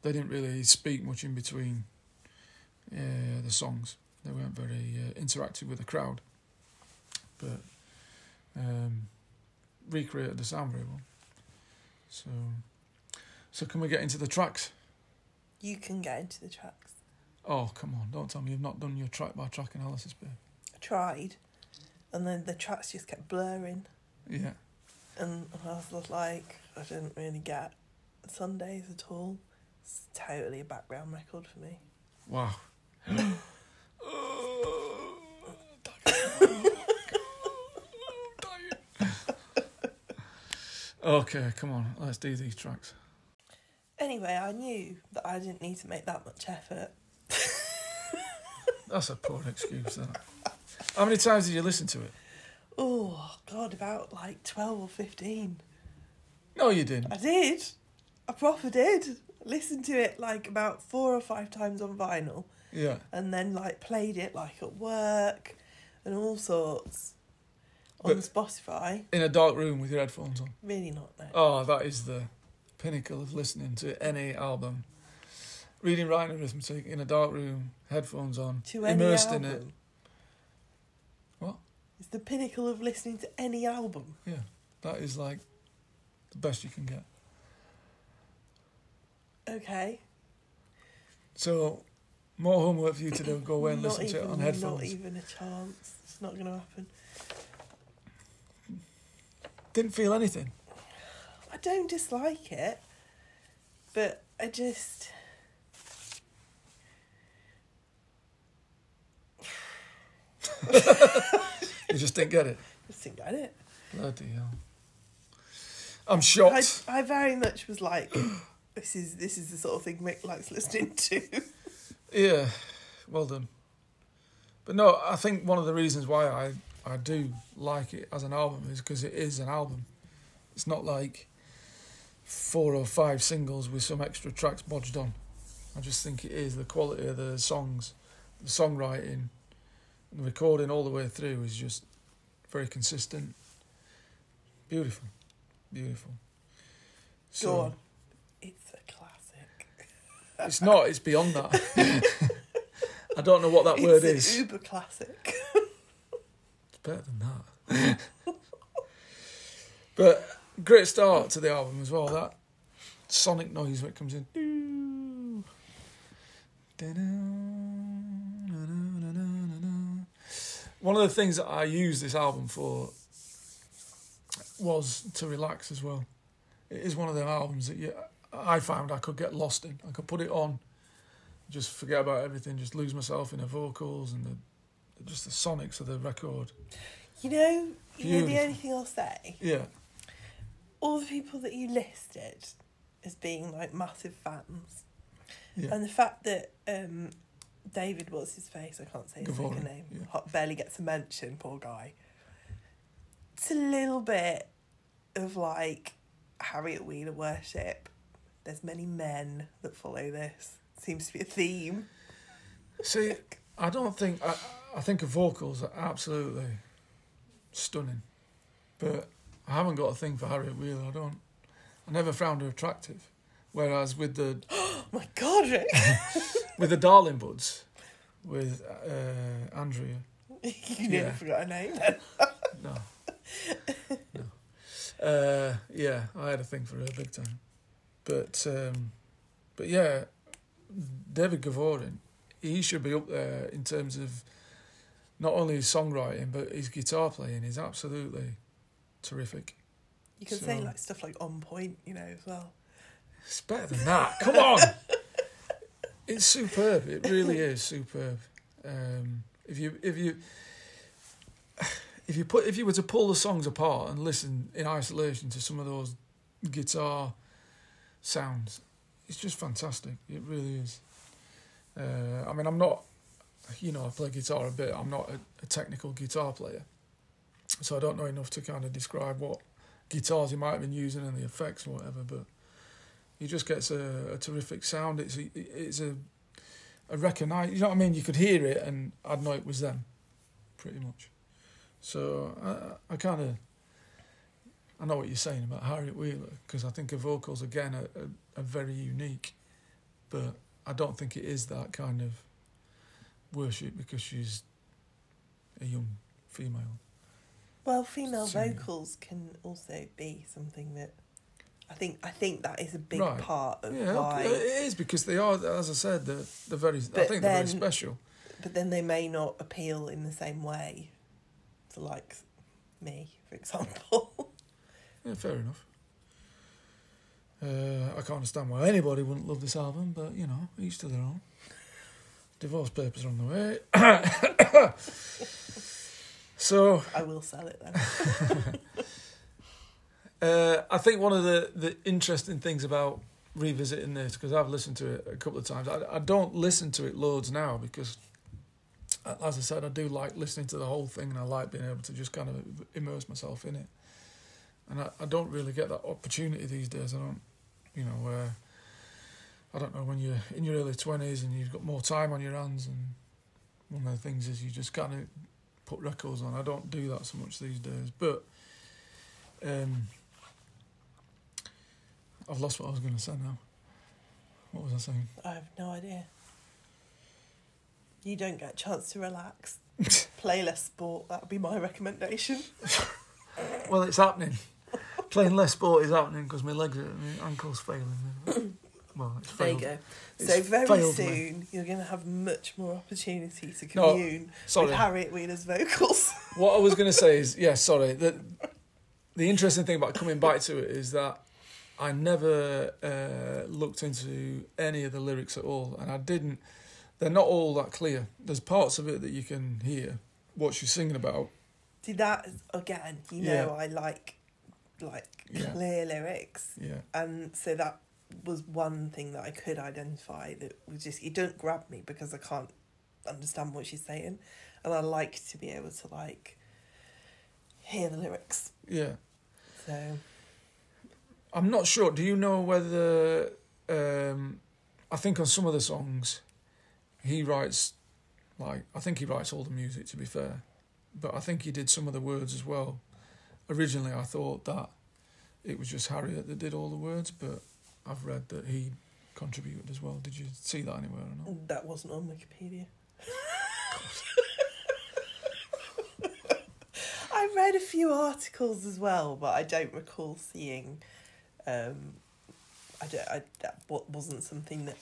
they didn't really speak much in between uh, the songs. They weren't very uh, interactive with the crowd, but um, recreated the sound very well. So, so can we get into the tracks? You can get into the tracks. Oh come on! Don't tell me you've not done your track by track analysis, babe. I tried, and then the tracks just kept blurring, Yeah. and I was like, I didn't really get Sundays at all. It's totally a background record for me. Wow. [laughs] okay, come on. Let's do these tracks. Anyway, I knew that I didn't need to make that much effort. That's a poor excuse. That. How many times did you listen to it? Oh God, about like twelve or fifteen. No, you didn't. I did. I proper did. Listened to it like about four or five times on vinyl, Yeah. and then like played it like at work, and all sorts. On But- Spotify, In a dark room with your headphones on. really not no. Oh, that is the pinnacle of listening to any album. Reading, writing arithmetic in a dark room, headphones on, to immersed album. in it. What? It's the pinnacle of listening to any album. Yeah, that is like the best you can get. Okay. So, more homework for you to do. Go away and listen to it on headphones. Not even a chance. It's not going to happen. Didn't feel anything. I don't dislike it, but I just. You just didn't get it. just didn't get it. Bloody hell. I'm I, shocked. I very much was like, this is this is the sort of thing Mick likes listening to. Yeah, well done. But no, I think one of the reasons why I, I do like it as an album is because it is an album. It's not like four or five singles with some extra tracks bodged on. I just think it is the quality of the songs, the songwriting, the recording all the way through is just very consistent. Beautiful, beautiful. On. It's a. It's not. It's beyond that. [laughs] I don't know what that it's word an is. uber classic. It's better than that. but great start to the album as well. That sonic noise when it comes in. One of the things that I used this album for was to relax as well. It is one of the albums that you, I found I could get lost in. I could put it on, just forget about everything, just lose myself in the vocals and the just the sonics of the record. You know, you know the only thing I'll say, Yeah, all the people that you listed as being like massive fans, yeah. and the fact that um, David, what's his face? I can't say his second name. yeah. Hot barely gets a mention. Poor guy. It's a little bit of like Harriet Wheeler worship. There's many men that follow this. Seems to be a theme. See, I don't think I. I think her vocals are absolutely stunning, but I haven't got a thing for Harriet Wheeler. I don't. I never found her attractive. Whereas with the Oh [gasps] my God, Rick! [laughs] with the Darling Buds, with uh, Andrea, [laughs] you nearly Yeah. forgot her name. [laughs] No, no. Uh, yeah, I had a thing for her big time, but um, but yeah, David Gavurin, he should be up there in terms of not only his songwriting but his guitar playing is absolutely terrific. You can say like stuff like on point, you know, as well. It's better than that. Come on, [laughs] it's superb. It really is superb. Um, if you if you if you put if you were to pull the songs apart and listen in isolation to some of those guitar sounds, it's just fantastic. It really is. Uh, I mean, I'm not, you know, I play guitar a bit. I'm not a, a technical guitar player, so I don't know enough to kind of describe what guitars he might have been using and the effects or whatever. But he just gets a, a terrific sound. It's a, it's a a recognize. You know what I mean? You could hear it, and I'd know it was them, pretty much. So I, I kind of, I know what you're saying about Harriet Wheeler because I think her vocals again are, are, are very unique, but I don't think it is that kind of worship because she's a young female. Well, female Singing. vocals can also be something that I think I think that is a big Right. part of Yeah, why. it is because they are, as I said, they're, they're very. I But think they're very special. But then they may not appeal in the same way to like me, for example. [laughs] Yeah, fair enough. Uh, I can't understand why anybody wouldn't love this album, but you know, each to their own. Divorce papers are on the way. [coughs] so I will sell it then. [laughs] uh, I think one of the, the interesting things about revisiting this, because I've listened to it a couple of times, I, I don't listen to it loads now because, as I said, I do like listening to the whole thing and I like being able to just kind of immerse myself in it. And I, I don't really get that opportunity these days. I don't, you know, where I don't know when you're in your early twenties and you've got more time on your hands, and one of the things is you just kind of put records on. I don't do that so much these days, but um, I've lost what I was going to say now. What was I saying? I have no idea. You don't get a chance to relax. [laughs] Play less sport. That would be my recommendation. [laughs] Well, it's happening. Playing less sport is happening because my legs, are, my ankles failing. me. [coughs] Well, it's There you go. It's So very failed me. soon you're going to have much more opportunity to commune Sorry. with Harriet Wheeler's vocals. [laughs] What I was going to say is, yeah, sorry. The, the interesting thing about coming back to it is that I never uh, looked into any of the lyrics at all, and I didn't. They're not all that clear. There's parts of it that you can hear what she's singing about. See that again, you Yeah. know I like like Yeah. clear lyrics. Yeah, And so that was one thing that I could identify that was just it don't grab me because I can't understand what she's saying. And I like to be able to like hear the lyrics. yeah. So I'm not sure. Do you know whether? Um, I think on some of the songs, he writes, like I think he writes all the music. To be fair, but I think he did some of the words as well. Originally, I thought that it was just Harriet that did all the words, but I've read that he contributed as well. Did you see that anywhere or not? that wasn't on Wikipedia. [laughs] I read a few articles as well, but I don't recall seeing. Um, I don't. I, that wasn't something that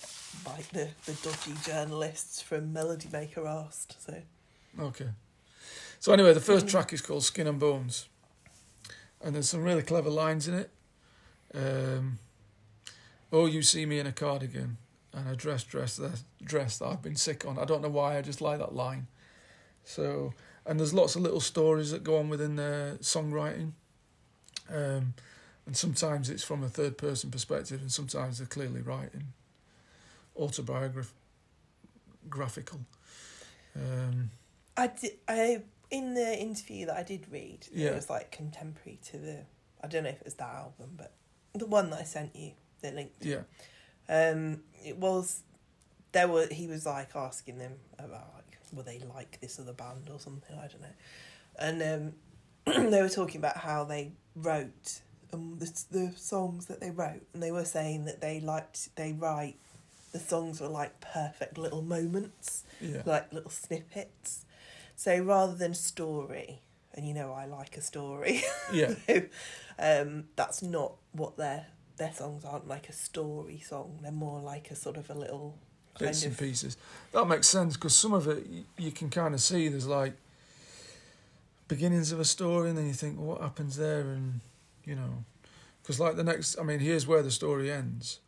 like the, the dodgy journalists from Melody Maker asked. So Okay. So anyway, the first Mhm. track is called Skin and Bones, and there's some really clever lines in it. Um, oh, you see me in a cardigan and a dress, dress dress that I've been sick on. I don't know why. I just like that line. So, and there's lots of little stories that go on within the songwriting. Um, and sometimes it's from a third person perspective, and sometimes they're clearly writing autobiographical. Um, I. I in the interview that I did read, Yeah. it was like contemporary to the. I don't know if it was that album, but the one that I sent you, the link. to. yeah. Um, it was there were he was like asking them about like were they like this other band or something I don't know, and um, [clears throat] they were talking about how they wrote um the the songs that they wrote, and they were saying that they liked they write the songs were like perfect little moments, Yeah. like little snippets. So rather than story, and you know I like a story. [laughs] Yeah. um, that's not what their their songs aren't like a story song. They're more like a sort of a little kind bits and of pieces. That makes sense because some of it you, you can kind of see there's like beginnings of a story, and then you think, well, what happens there, and you know, because like the next, I mean, here's where the story ends.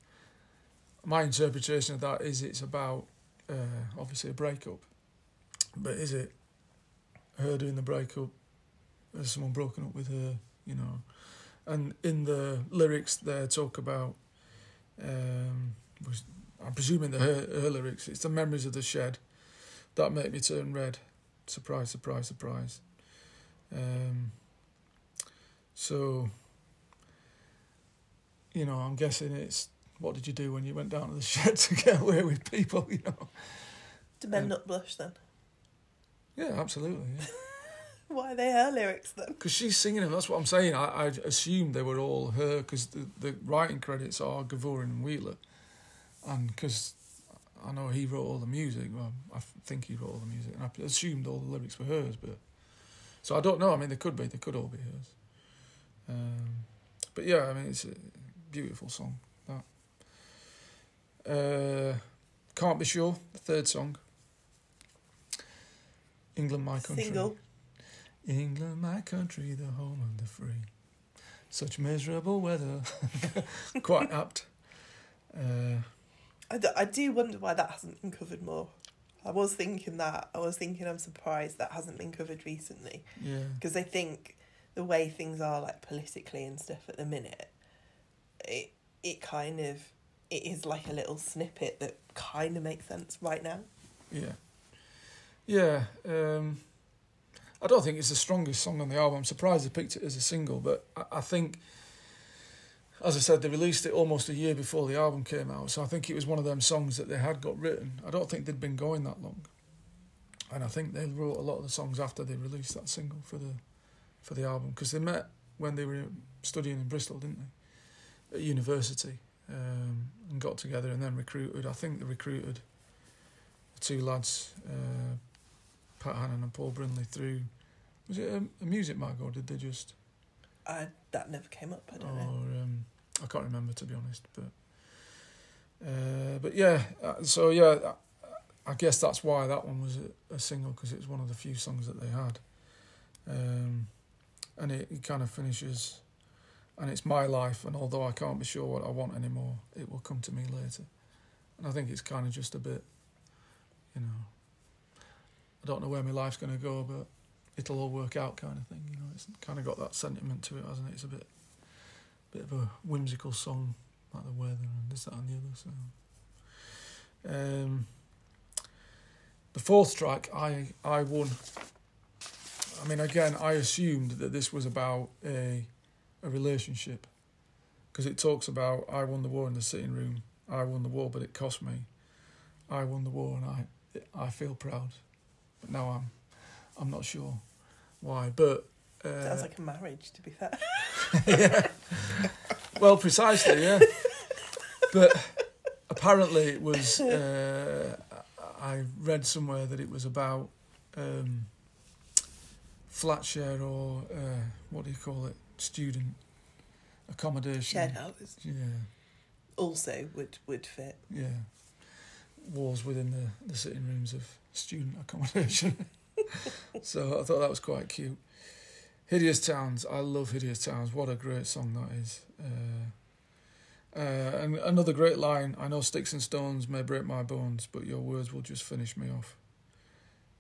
My interpretation of that is it's about uh, obviously a breakup, but is it her doing the breakup? Has someone broken up with her? You know, and in the lyrics they talk about. Um, I'm presuming the her, her lyrics. It's the memories of the shed that make me turn red. Surprise, surprise, surprise. Um, so, you know, I'm guessing it's what did you do when you went down to the [laughs] shed to get away with people? You know. do men um, not blush then? Yeah, absolutely. Yeah. [laughs] Why are they her lyrics then? Because she's singing them. That's what I'm saying. I, I assumed they were all her because the, the writing credits are Gavurin and Wheeler, and because I know he wrote all the music. Well, I think he wrote all the music, and I assumed all the lyrics were hers. But so I don't know. I mean, they could be. They could all be hers. Um, but yeah, I mean, it's a beautiful song. That uh, can't be sure. The third song. England, my country. Single. England, my country, the home of the free. Such miserable weather. [laughs] Quite apt. Uh, I do, I do wonder why that hasn't been covered more. I was thinking that. I was thinking I'm surprised that hasn't been covered recently yeah. because I think the way things are like politically and stuff at the minute, it it kind of it is like a little snippet that kind of makes sense right now. Yeah. Yeah. Um, I don't think it's the strongest song on the album. I'm surprised they picked it as a single, but I, I think, as I said, they released it almost a year before the album came out. So I think it was one of them songs that they had got written. I don't think they'd been going that long. And I think they wrote a lot of the songs after they released that single for the for the album because they met when they were studying in Bristol, didn't they? At university. Um, and got together and then recruited. I think they recruited the two lads, uh, Pat Hannan and Paul Brindley, through. Was it a, a music mag or did they just? I that never came up. I don't or know. um, I can't remember to be honest, but Uh, but yeah, uh, so yeah, I, I guess that's why that one was a, a single because it was one of the few songs that they had. Um, and it, it kind of finishes, and it's my life, and although I can't be sure what I want anymore, it will come to me later. And I think it's kind of just a bit, you know, I don't know where my life's going to go, but it'll all work out kind of thing. You know, it's kind of got that sentiment to it, hasn't it? It's a bit, bit of a whimsical song, like the weather and this, that, and the other. So, um, the fourth track, I I won. I mean, again, I assumed that this was about a a relationship because it talks about I won the war in the sitting room. I won the war, but it cost me. I won the war, and I I feel proud. But now I'm I'm not sure why, but uh, Sounds like a marriage, to be fair. yeah. [laughs] Well, precisely, yeah. but apparently, it was. Uh, I read somewhere that it was about um, flat share or uh, what do you call it? Student accommodation. Shared houses Yeah, also would would fit. yeah. Wars within the, the sitting rooms of student accommodation. [laughs] so I thought that was quite cute. Hideous Towns. I love Hideous Towns. What a great song that is. Uh, uh, and another great line I know sticks and stones may break my bones, but your words will just finish me off.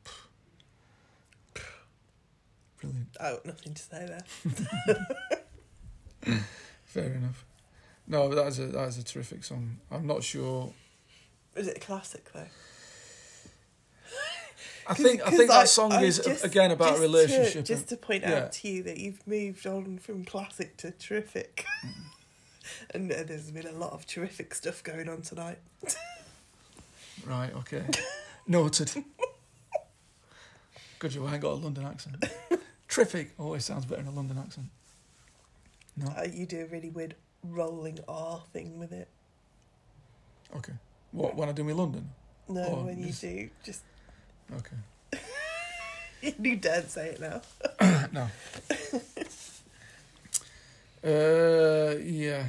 [sighs] Brilliant. I got nothing to say there. [laughs] Fair enough. No, that is a that is a terrific song. I'm not sure. Is it a classic though? [laughs] I think I think I- that song I is just- again about a just relationship. To, just to point yeah. out to you that you've moved on from classic to terrific, [laughs] and uh, there's been a lot of terrific stuff going on tonight. Right, okay. [laughs] Noted. Good job, I ain't got a London accent. Terrific always sounds better in a London accent. No? Uh, you do a really weird rolling R thing with it. Okay. What, when I do my London? No, Oh, when you just- do, just Okay. [laughs] you daren't say it now. [coughs] no. Uh, yeah.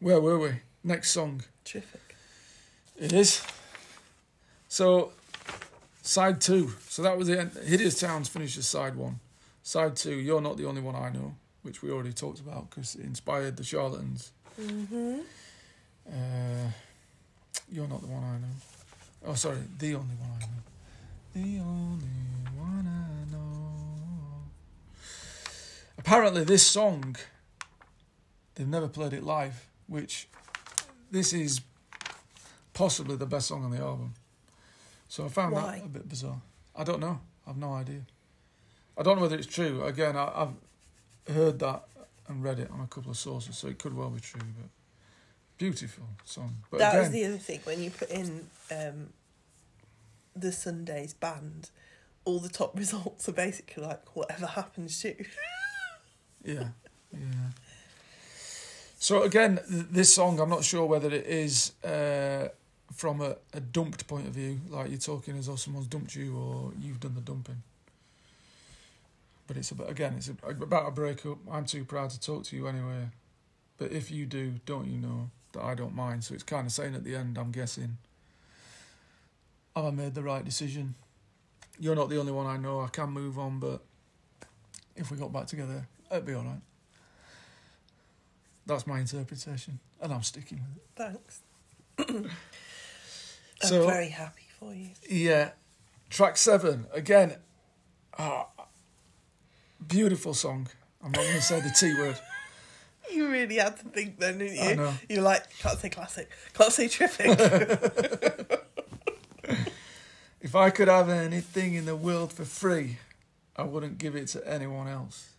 Where were we? Next song. Terrific. It is. So, side two. So that was it. Hideous Towns finishes side one. Side two, You're Not the Only One I Know, which we already talked about because it inspired the Charlatans. Mm-hmm. Uh, you're not the one I know. Oh, sorry, the only one I know. The only one I know. Apparently, this song, they've never played it live, which this is possibly the best song on the album. So I found Why? that a bit bizarre. I don't know. I've no idea. I don't know whether it's true. Again, I, I've heard that and read it on a couple of sources, so it could well be true. But beautiful song. But that again, was the other thing when you put in um, the Sundays band. All the top [laughs] results are basically like whatever happens to. [laughs] Yeah, yeah. So again, th- this song, I'm not sure whether it is uh, from a, a dumped point of view, like you're talking as though someone's dumped you or you've done the dumping. But it's about again, it's about a breakup. I'm too proud to talk to you anyway. But if you do, don't you know that I don't mind? So it's kind of saying at the end, I'm guessing, have I made the right decision? You're not the only one I know. I can move on, but if we got back together, it'd be all right. That's my interpretation, and I'm sticking with it. Thanks. [coughs] I'm So- very happy for you. Yeah, track seven again. Ah, beautiful song. I'm not going to say the T word. You really had to think then, didn't you? Know. You're like, can't say classic, can't say terrific. [laughs] If I could have anything in the world for free, I wouldn't give it to anyone else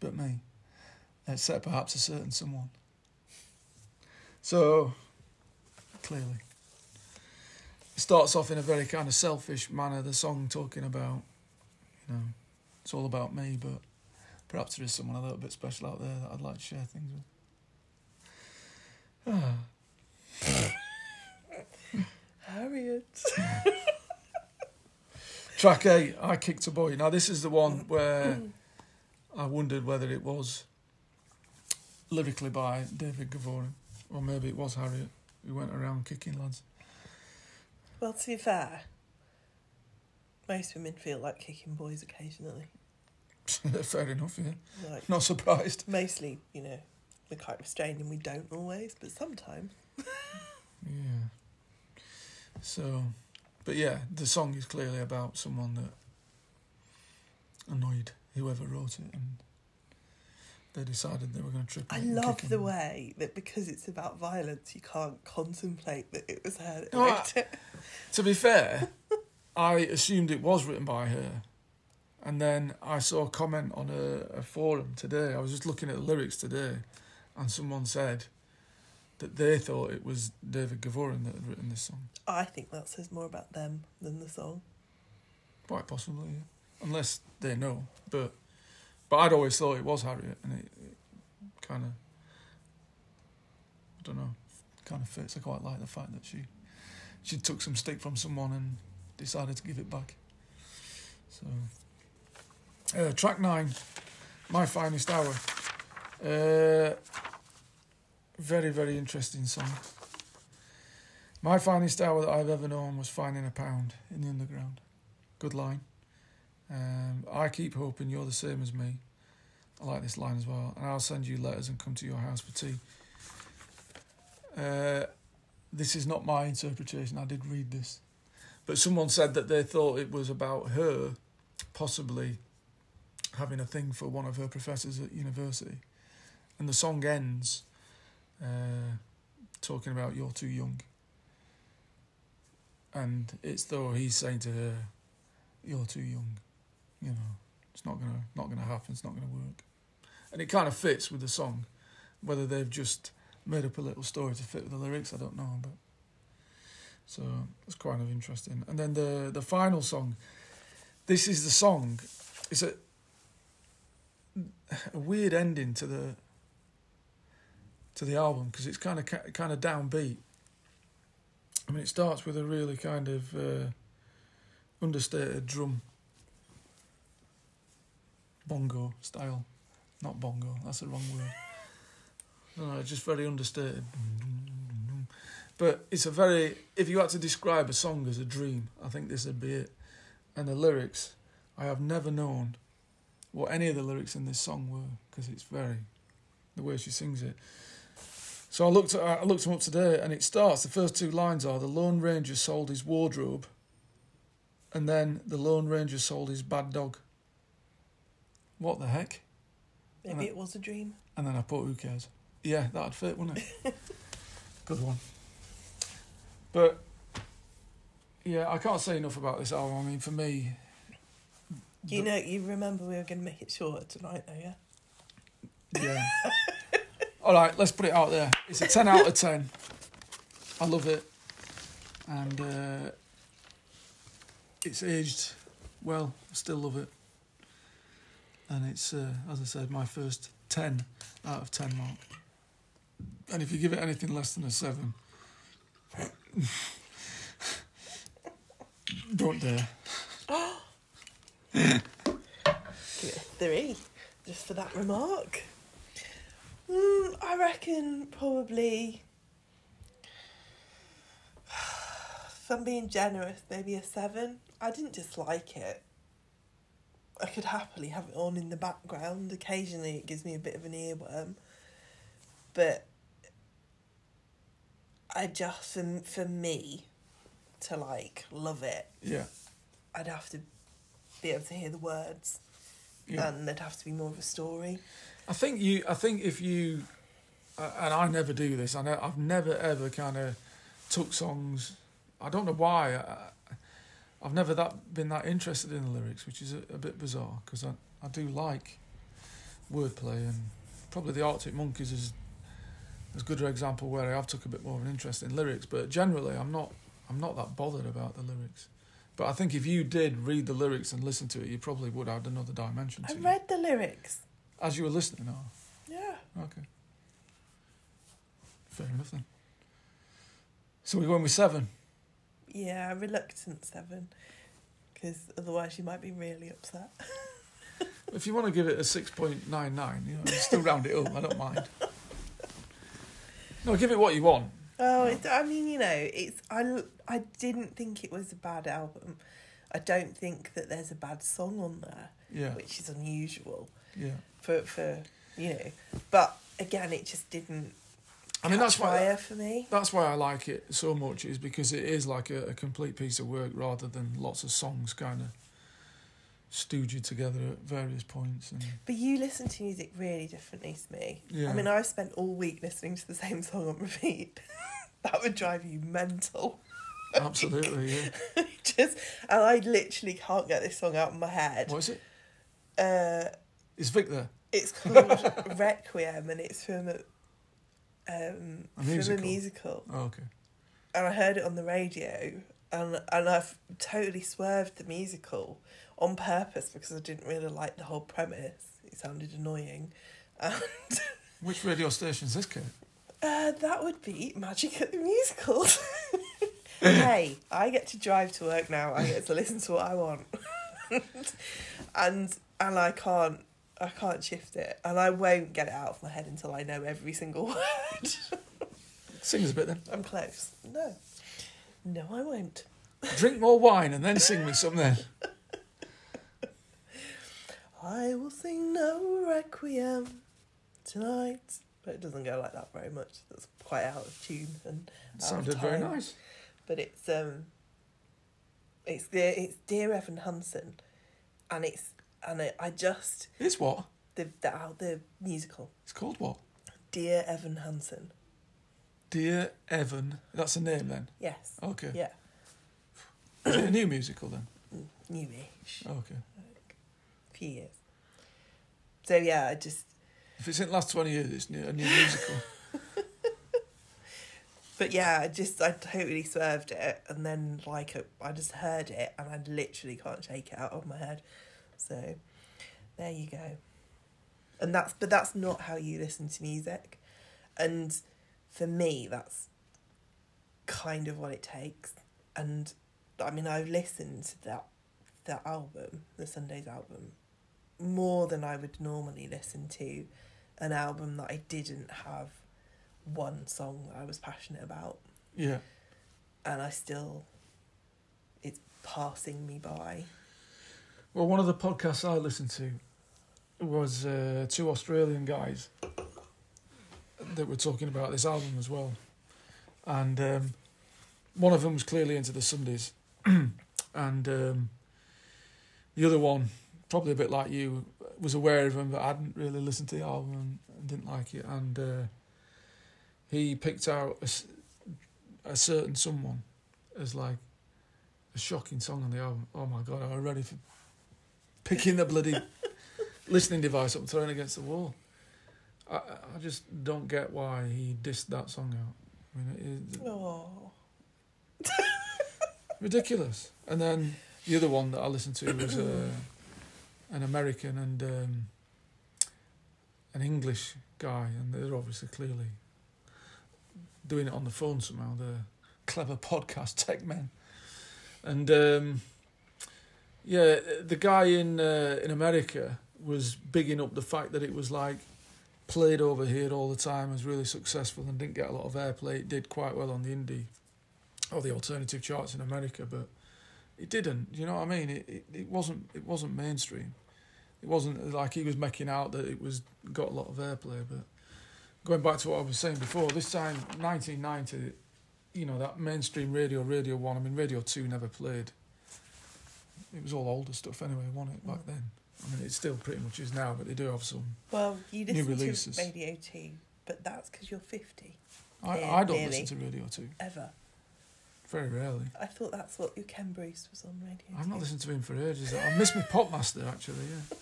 but me, except perhaps a certain someone. So, clearly, it starts off in a very kind of selfish manner. The song talking about, you know, it's all about me, but perhaps there is someone a little bit special out there that I'd like to share things with. Ah. [sighs] Harriet. [laughs] Track eight, I kicked a boy. Now this is the one where I wondered whether it was lyrically by David Gavurin, Or maybe it was Harriet who went around kicking lads. Well, to be fair, most women feel like kicking boys occasionally. [laughs] Fair enough, yeah. Like Not surprised. mostly, you know, we're quite restrained and we don't always, but sometimes. [laughs] Yeah. So, but yeah, the song is clearly about someone that annoyed whoever wrote it, and they decided they were going to trip. I love the him. way that because it's about violence, you can't contemplate that it was her that No, I- it. To be fair, I assumed it was written by her, and then I saw a comment on a, a forum today. I was just looking at the lyrics today, and someone said that they thought it was David Gavorian that had written this song. I think that says more about them than the song. Quite possibly, yeah. unless they know. But but I'd always thought it was Harriet, and it, it kind of I don't know, kind of fits. I quite like the fact that she she took some stick from someone and decided to give it back. So uh, track nine, my finest hour. Uh, very very interesting song. My finest hour that I've ever known was finding a pound in the underground. Good line. Um, I keep hoping you're the same as me. I like this line as well. And I'll send you letters and come to your house for tea. Uh, this is not my interpretation. I did read this. But someone said that they thought it was about her possibly having a thing for one of her professors at university. And the song ends uh, talking about you're too young. And it's though he's saying to her, "You're too young," you know. It's not gonna not gonna happen. It's not gonna work. And it kind of fits with the song. Whether they've just made up a little story to fit with the lyrics, I don't know. But so it's kind of interesting. And then the the final song. This is the song. It's a a weird ending to the to the album because it's kind of kind of downbeat. I mean, it starts with a really kind of uh, understated drum, bongo style, not bongo. That's the wrong word. No, it's just very understated. But it's a very. If you had to describe a song as a dream, I think this would be it. And the lyrics, I have never known what any of the lyrics in this song were because it's very the way she sings it. So I looked at I looked them up today, and it starts. The first two lines are: "The Lone Ranger sold his wardrobe," and then "The Lone Ranger sold his bad dog." What the heck? Maybe it was a dream. And then I put, "Who cares?" Yeah, that'd fit, wouldn't it? [laughs] Good one. But yeah, I can't say enough about this album. I mean, for me, You know, you remember we were going to make it shorter tonight, though, yeah? Yeah. All right, let's put it out there. It's a 10 out of 10. I love it. And uh, it's aged well. I still love it. And it's, uh, as I said, my first 10 out of 10 mark. And if you give it anything less than a 7, [laughs] don't dare. [gasps] [laughs] Give it a three, just for that remark. Mm, I reckon probably, if I'm being generous, maybe a seven. I didn't dislike it. I could happily have it on in the background. Occasionally, it gives me a bit of an earworm, but I just for, for me to like love it, Yeah. I'd have to be able to hear the words, Yeah. and there'd have to be more of a story. I think you. I think if you, uh, and I never do this. I know I've never ever kind of took songs. I don't know why. I, I've never that been that interested in the lyrics, which is a, a bit bizarre because I, I do like wordplay and probably the Arctic Monkeys is as good an example where I have took a bit more of an interest in lyrics. But generally, I'm not. I'm not that bothered about the lyrics. But I think if you did read the lyrics and listen to it, you probably would add another dimension to it. I it. read the lyrics. As you were listening, oh. Yeah. Okay. Fair enough then. So we're going with seven. Yeah, reluctant seven. Because otherwise you might be really upset. [laughs] If you want to give it a six point nine nine, you know, still round it up. I don't mind. [laughs] No, give it what you want. Oh, it, I mean, you know, it's I I didn't think it was a bad album. I don't think that there's a bad song on there, Yeah, which is unusual yeah. for for you know. But again, it just didn't. I mean, that's why for me. that's why I like it so much is because it is like a, a complete piece of work rather than lots of songs kind of stooged together at various points. And But you listen to music really differently to me. Yeah. I mean, I've spent all week listening to the same song on repeat. [laughs] that would drive you mental. absolutely, yeah. [laughs] just and I literally can't get this song out of my head. What is it? Uh, Is Vic there? it's called [laughs] Requiem, and it's from a um A from musical? a musical. Oh, okay. And I heard it on the radio, and and I've totally swerved the musical on purpose because I didn't really like the whole premise. It sounded annoying, and [laughs] Which radio station's this, Kate? uh, that would be Magic at the Musical. [laughs] hey, I get to drive to work now. I get to listen to what I want, [laughs] and and I can't I can't shift it, and I won't get it out of my head until I know every single word. Sing us a bit then. I'm close. No, no, I won't. Drink more wine and then sing me some then. I will sing no requiem tonight, but it doesn't go like that very much. That's quite out of tune and out of Sounded very nice. but it's um it's the it's dear evan hansen and it's and I, I just It's what? the the out the musical It's called what? dear evan hansen Dear Evan. That's a name then. yes Okay. yeah Is it a new musical then? newish Okay. few years so yeah i just If it's in the last twenty years, it's new, a new musical. [laughs] but yeah i just i totally swerved it and then like i just heard it and i literally can't shake it out of my head. So there you go. And that's but that's not how you listen to music. And for me that's kind of what it takes. And i mean i've listened to that that album the sundays album more than i would normally listen to an album that i didn't have one song that i was passionate about. Yeah. and i still it's passing me by. Well, one of the podcasts I listened to was uh, two Australian guys that were talking about this album as well, and um, one of them was clearly into the Sundays, [clears throat] and um, the other one, probably a bit like you, was aware of him but I hadn't really listened to the album and, and didn't like it, and uh, he picked out a certain someone as like a shocking song on the album. Oh my god, I was ready for picking the bloody [laughs] listening device up and throwing it against the wall. I I just don't get why he dissed that song out. I mean, it, it, oh [laughs] ridiculous. And then the other one that I listened to was uh, an American and um, an English guy, and they're obviously clearly doing it on the phone somehow. They're clever podcast [laughs] tech men, and um, yeah, the guy in uh, in America was bigging up the fact that it was like played over here all the time, was really successful, and didn't get a lot of airplay. It did quite well on the indie or the alternative charts in America, but it didn't. You know what I mean? It, it it wasn't it wasn't mainstream. It wasn't like he was making out that it was got a lot of airplay. But going back to what I was saying before, this time 1990, you know that mainstream radio, Radio One. I mean, Radio Two never played. It was all older stuff anyway, wasn't it back mm. then? I mean, it still pretty much is now, but they do have some. well you New listen releases. to radio 2 but that's because you're 50 I, I don't nearly. listen to Radio Two ever very rarely. i thought that's what your ken bruce was on radio I've not 2. listened to him for ages. I miss my Popmaster actually. Yeah,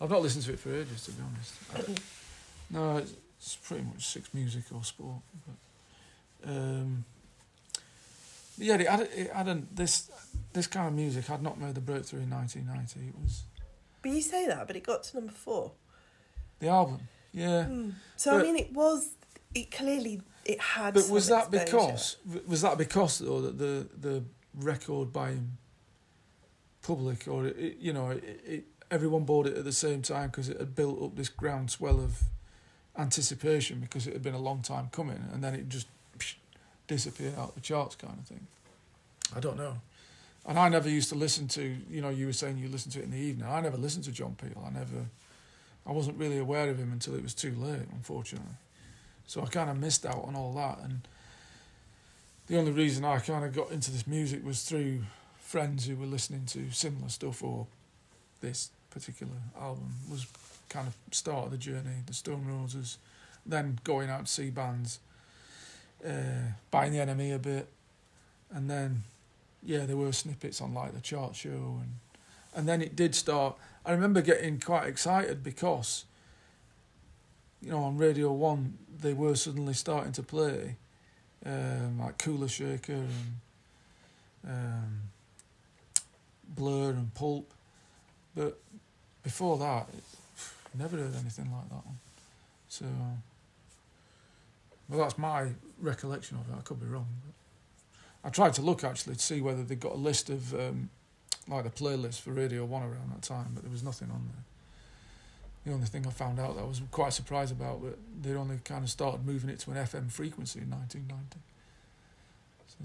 I've not listened to it for ages to be honest. [laughs] No, it's, it's pretty much six music or sport. But, um, yeah, it had, it hadn't this this kind of music had not made the breakthrough in 1990. It was but you say that but it got to number four the album. Yeah, Hmm. so i mean it was it clearly it had but was that exposure. because was that because though that the the record buying public or it- you know it, it everyone bought it at the same time because it had built up this groundswell of anticipation because it had been a long time coming, and then it just psh, disappeared out of the charts, kind of thing. I don't know. And I never used to listen to, you know, you were saying you listened to it in the evening. I never listened to John Peel. I never, I wasn't really aware of him until it was too late, unfortunately. So I kind of missed out on all that. And the only reason I kind of got into this music was through friends who were listening to similar stuff or this particular album was kind of start of the journey, the Stone Roses, then going out to see bands, uh, buying the NME a bit, and then yeah, there were snippets on like the chart show and and then it did start. I remember getting quite excited because you know on Radio One they were suddenly starting to play um, like Kula Shaker and um, Blur and Pulp, but before that, never heard anything like that. So, well, that's my recollection of it. I could be wrong. I tried to look actually to see whether they got a list of um, like the playlist for Radio One around that time, but there was nothing on there. The only thing I found out that I was quite surprised about, but they only kind of started moving it to an FM frequency in 1990. So,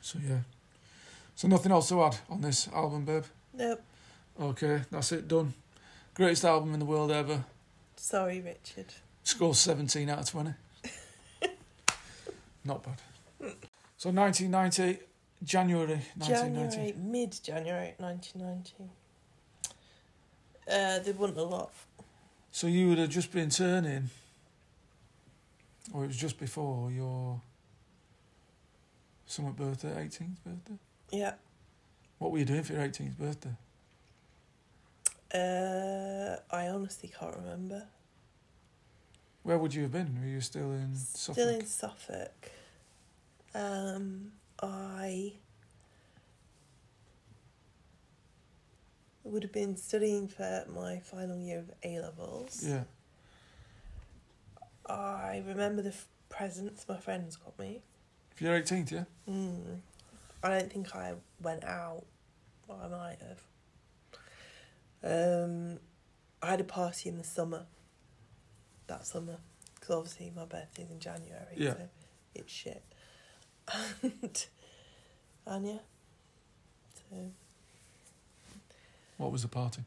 so yeah. So nothing else to add on this album, babe. Nope. Okay, that's it done. Greatest album in the world ever. Sorry, Richard. Score 17 out of 20. [laughs] Not bad. So 1990, January 1990. January, mid January 1990. Uh, there wasn't a lot. So you would have just been turning, or it was just before your summer birthday, 18th birthday? Yeah. What were you doing for your 18th birthday? Uh, I honestly can't remember. Where would you have been? Were you still in Suffolk? Still in Suffolk. Um, I would have been studying for my final year of A levels. Yeah. I remember the f- presents my friends got me. For your 18th, yeah? Mm. I don't think I went out. Well, I might have. Um, I had a party in the summer. That summer, because obviously my birthday's in January, Yeah. so it's shit. [laughs] And, and yeah, so What was the party?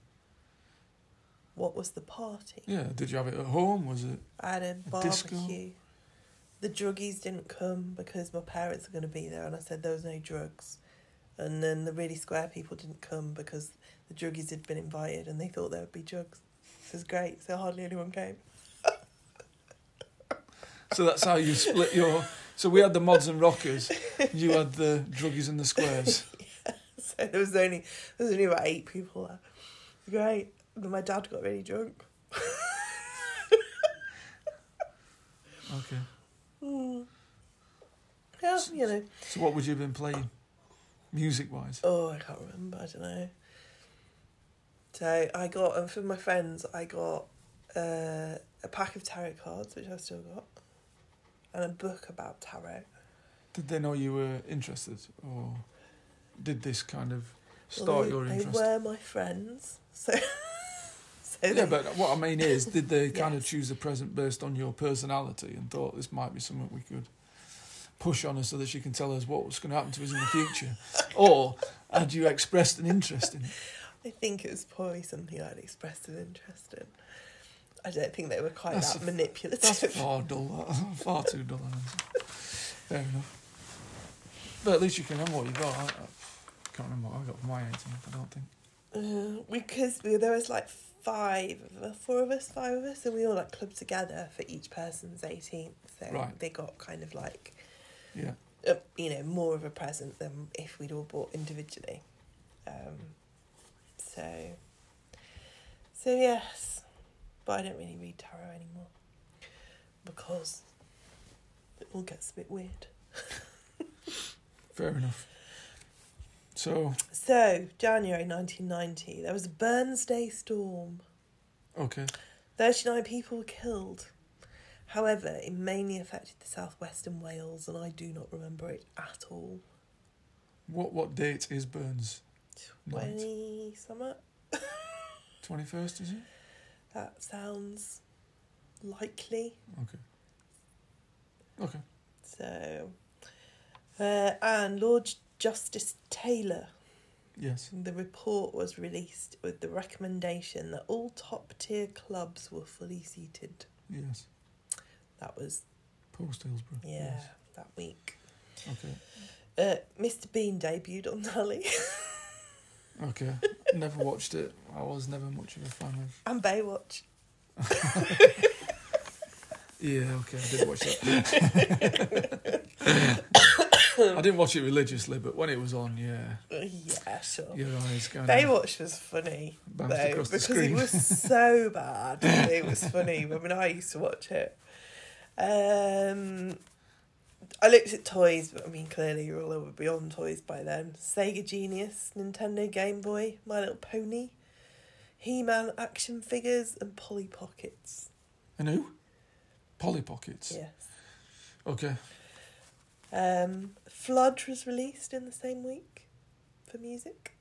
what was the party? Yeah, did you have it at home? Was it? I had a A disco? barbecue. The druggies didn't come because my parents are going to be there, and I said there was no drugs. And then the really square people didn't come because the druggies had been invited and they thought there would be drugs. It was great, so hardly anyone came. [laughs] So that's how you split your. So we had the mods and rockers. You had the druggies and the squares. [laughs] yeah, So there was only there was only about eight people there. It was great. My dad got really drunk. [laughs] Okay. Mm. Yeah, you know. So what would you have been playing, music wise? Oh, I can't remember. I don't know. So I got, and for my friends, I got uh, a pack of tarot cards, which I've still got, and a book about tarot. Did they know you were interested, or did this kind of Well, start they, your interest? they were my friends, [laughs] so. so Yeah, they- but what I mean is, did they [laughs] kind of choose a present based on your personality and thought this might be something we could push on her so that she can tell us what's going to happen to us in the future? [laughs] or had you expressed an interest in it? I think it was probably something I'd expressed an interest in. I don't think they were quite That's that a- manipulative. That's far dull, [laughs] far too dull. Fair enough. But at least you can remember what you got. I, I can't remember what I got for my 18th, I don't think. Uh, because we, there was like five, four of us, five of us, and we all like clubbed together for each person's 18th. So Right. they got kind of like, Yeah. uh, you know, more of a present than if we'd all bought individually. Um, so, so yes, but I don't really read tarot anymore because it all gets a bit weird. [laughs] Fair enough. So, So, January 1990, there was a Burnsday storm. okay. 39 people were killed. However, it mainly affected the southwestern Wales, and I do not remember it at all. What what date is Burns? 20 summer? 21st, [laughs] is it? That sounds likely. Okay. Okay. So, uh, and Lord Justice Taylor, Yes. the report was released with the recommendation that all top tier clubs were fully seated. Yes. That was, Post Hillsborough. yeah, Yes. that week. Okay. Uh, Mr. Bean debuted on telly, [laughs] Okay. never watched it. I was never much of a fan of. and Baywatch. [laughs] Yeah. Okay. I did watch that. [coughs] I didn't watch it religiously, but when it was on, yeah, Uh, yeah, sure. your eyes kind Baywatch was funny though because it was so bad. it was funny. I mean, I used to watch it. Um, I looked at toys, but I mean, clearly you're all over beyond toys by then. Sega Genesis, Nintendo Game Boy, My Little Pony, He-Man action figures, and Polly Pockets. And who? Polly Pockets. Yes. Okay. Um, Flood was released in the same week for music.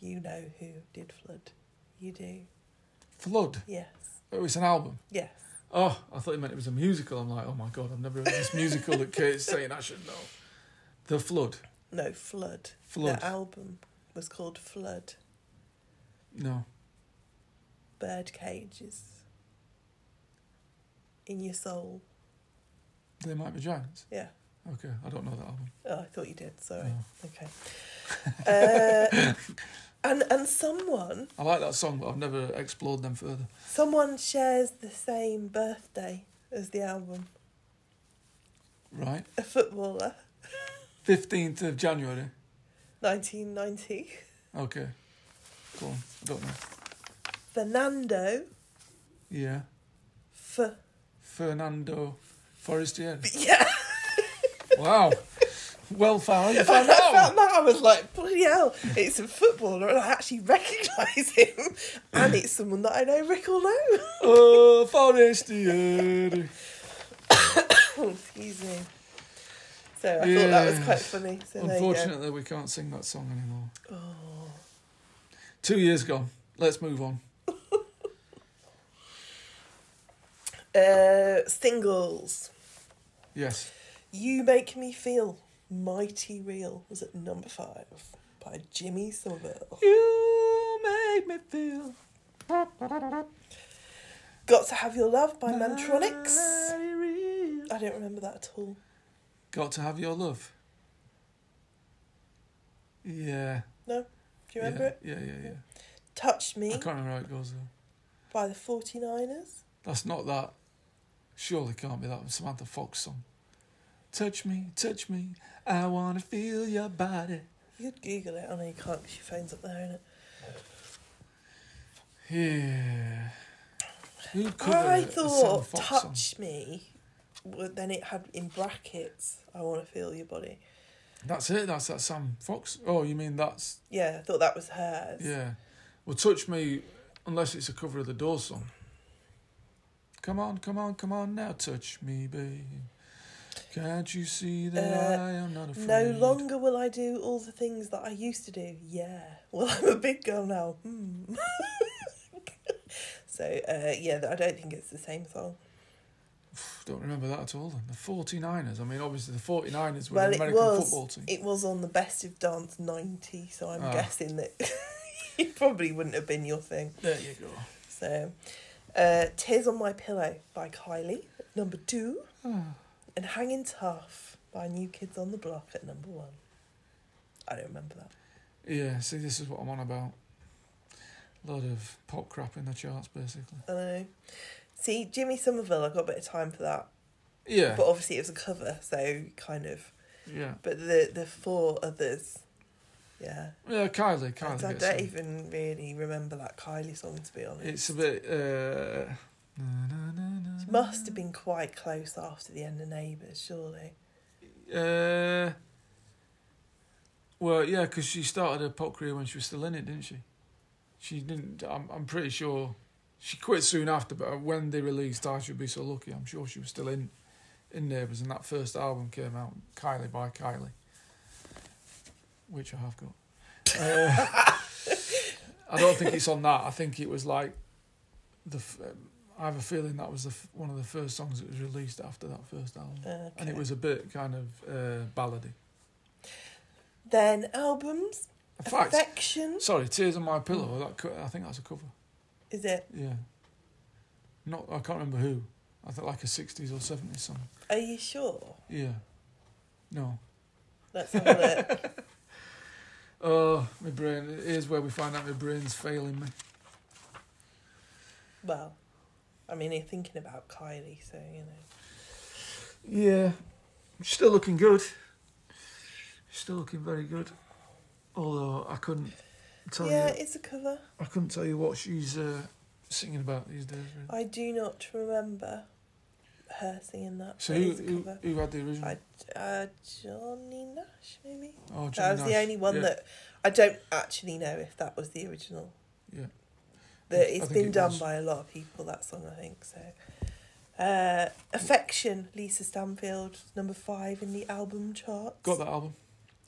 You know who did Flood. You do. Flood. Yes. Oh, it's an album. Yes. Oh, I thought he meant it was a musical. I'm like, oh my god, I've never heard this musical that Kate's saying I should know. The Flood. No, Flood. Flood. The album was called Flood. No. Bird cages. In your soul. They might be giants. Yeah. Okay, I don't know that album. Oh, I thought you did. Sorry. No. Okay. [laughs] Uh, and and someone I like that song, but I've never explored them further. someone shares the same birthday as the album. Right. A footballer, 15th of January. nineteen ninety. Okay. cool. I don't know. Fernando. Yeah. F. Fernando Forestieri. Yeah. Wow. [laughs] well found. You I found out. found that. I was like, bloody hell, it's a footballer, and I actually recognise him, and it's someone that I know Rick will know. [laughs] Oh, Forestieri. Oh, excuse me. So I thought that was quite funny. So there you go. Unfortunately, we can't sing that song anymore. Oh. Two years gone. Let's move on. [laughs] Uh, singles. Yes. You Make Me Feel Mighty Real was at number five by Jimmy Somerville. You make me feel. Got to Have Your Love by Mantronix. I don't remember that at all. Got to have your love. Yeah. No? Do you remember yeah, it? Yeah, yeah, yeah. Touch I Me can't remember how it goes though. by the 49ers. That's not that. Surely can't be that Samantha Fox song. Touch me, touch me. I wanna feel your body. You'd Google it. I know you can't because your phone's up there, innit? Yeah. Who I thought song? Touch Me, well, then it had in brackets, I want to feel your body. That's it. That's that Sam Fox. Oh, you mean that's Yeah, I thought that was hers. yeah. Well, touch me, unless it's a cover of the Doors song. Come on, come on, come on now, touch me, babe. Can't you see that Uh, I am not afraid? No longer will I do all the things that I used to do. Yeah. Well, [laughs] I'm a big girl now. Hmm. [laughs] so, uh, yeah, I don't think it's the same song. [sighs] Don't remember that at all. Then the 49ers. I mean, obviously the 49ers were well, an it American was football team. it was on the Best of Dance 90, so I'm Ah. guessing that [laughs] it probably wouldn't have been your thing. There you go. So, uh, Tears on My Pillow by Kylie, number two, Ah. And Hanging Tough by New Kids on the Block at number one. I don't remember that. Yeah, see, this is what I'm on about. A lot of pop crap in the charts, basically. I know. See, Jimmy Somerville, I got a bit of time for that. Yeah, But obviously it was a cover, so kind of. yeah, But the the four others, yeah. yeah. Kylie, Kylie. I gets don't some. even really remember that Kylie song, to be honest. It's a bit. Uh, It must have been quite close after the end of Neighbours, surely. Uh, well, yeah, because she started her pop career when she was still in it, didn't she? She didn't. I'm. I'm pretty sure she quit soon after. But when they released "I Should Be So Lucky," I'm sure she was still in in Neighbours, and that first album came out, "Kylie" by Kylie, which I have got. Uh, [laughs] I don't think it's on that. I think it was like the. I have a feeling that was the f- one of the first songs that was released after that first album, Okay. and it was a bit kind of uh, ballady. Then albums. In fact, Affection. sorry, "Tears on My Pillow." That co- I think that's a cover. Is it? Yeah, not I can't remember who. I think like a sixties or seventies song. Are you sure? Yeah, no. Let's have a look. [laughs] Oh, my brain. Here's where we find out my brain's failing me. well, I mean, you're thinking about Kylie, so you know. Yeah, still looking good. Still looking very good. Although I couldn't tell yeah, you, it's a cover. I couldn't tell you what she's uh, singing about these days. Really. I do not remember her singing that. So who, who, who had the original? I, uh, Johnny Nash, maybe. oh, that Johnny was the only one Yeah, that I don't actually know if that was the original. Yeah. That it's been it done was. by a lot of people. That song, I think so. Uh, Affection, Lisa Stansfield, number five in the album charts. Got that album.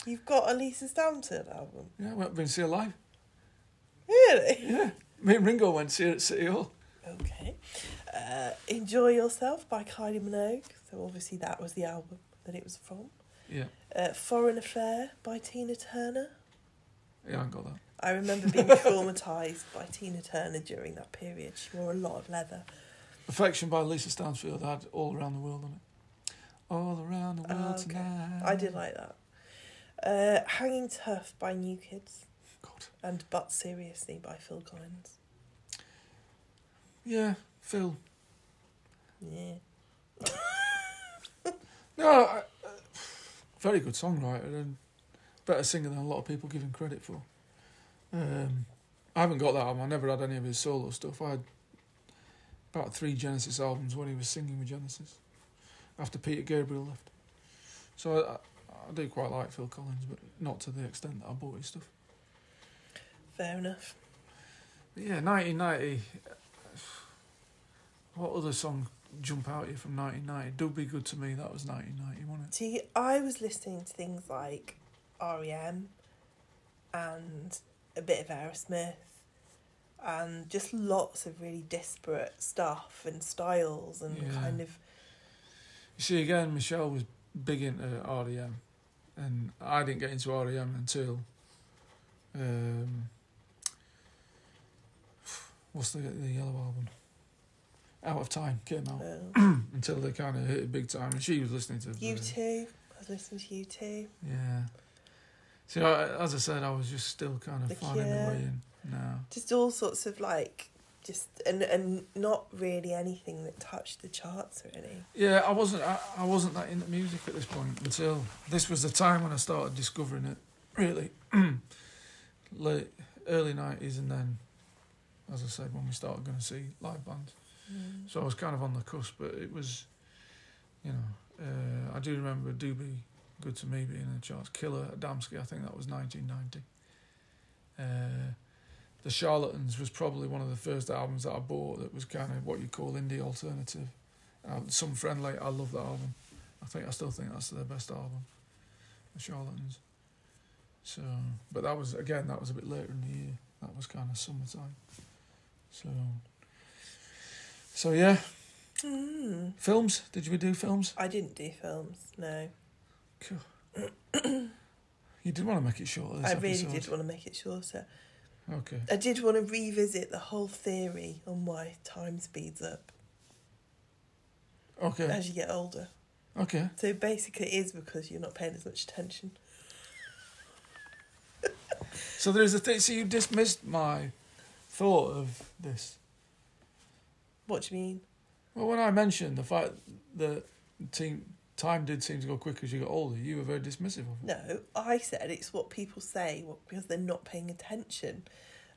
You've got a Lisa Stansfield album, Yeah, went been to see her live. really? Yeah, me and Ringo went to see her at City Hall. Okay. Uh, Enjoy Yourself by Kylie Minogue. So obviously that was the album that it was from. Yeah, Uh, Foreign Affair by Tina Turner. yeah, I got that. I remember being [laughs] traumatised by Tina Turner during that period. She wore a lot of leather. Affection by Lisa Stansfield had All Around the World on it. All around the world Oh, okay. tonight. I did like that. Uh, Hanging Tough by New Kids God. and But Seriously by Phil Collins. Yeah, Phil. Yeah. [laughs] No, I, uh, very good songwriter and better singer than a lot of people give him credit for. Um, I haven't got that album. I never had any of his solo stuff. I had about three Genesis albums when he was singing with Genesis after Peter Gabriel left. So I, I, do quite like Phil Collins, but not to the extent that I bought his stuff. Fair enough. But yeah, 1990. What other song jump out at you from 1990? Dub Be Good to Me, that was 1990, wasn't it? See, I was listening to things like REM and a bit of Aerosmith and just lots of really disparate stuff and styles and Yeah. kind of You see, again, Michelle was big into REM, and I didn't get into REM until. Um, what's the the yellow album? Out of Time came out uh, [clears throat] until they kind of hit it big time, and she was listening to you too. I was listening to U2. Yeah. See, I, as I said, I was just still kind of finding my way in. No. Just all sorts of like just and and not really anything that touched the charts really. Yeah, I wasn't. I, I wasn't that into music at this point until this was the time when I started discovering it. Really, [clears throat] late early nineties, and then, as I said, when we started going to see live bands. So I was kind of on the cusp, but it was, you know, uh, I do remember "Dub Be Good to Me" being in the charts. Killer Adamski, I think that was nineteen ninety. Uh, the Charlatans was probably one of the first albums that I bought that was kind of what you call indie alternative. Uh, some friend like I love that album. I think I still think that's their best album, the Charlatans. So, but that was again that was a bit later in the year. That was kind of summertime. So, so yeah, Mm. films. Did we do films? I didn't do films. No, [clears throat] You did want to make it shorter. I really episode. did want to make it shorter. Okay. I did want to revisit the whole theory on why time speeds up Okay. as you get older. Okay. So basically, it is because you're not paying as much attention. So there's a thing. So you dismissed my thought of this. What do you mean? Well, when I mentioned the fact that the team time did seem to go quicker as you got older, you were very dismissive of it. No, I said it's what people say what, because they're not paying attention.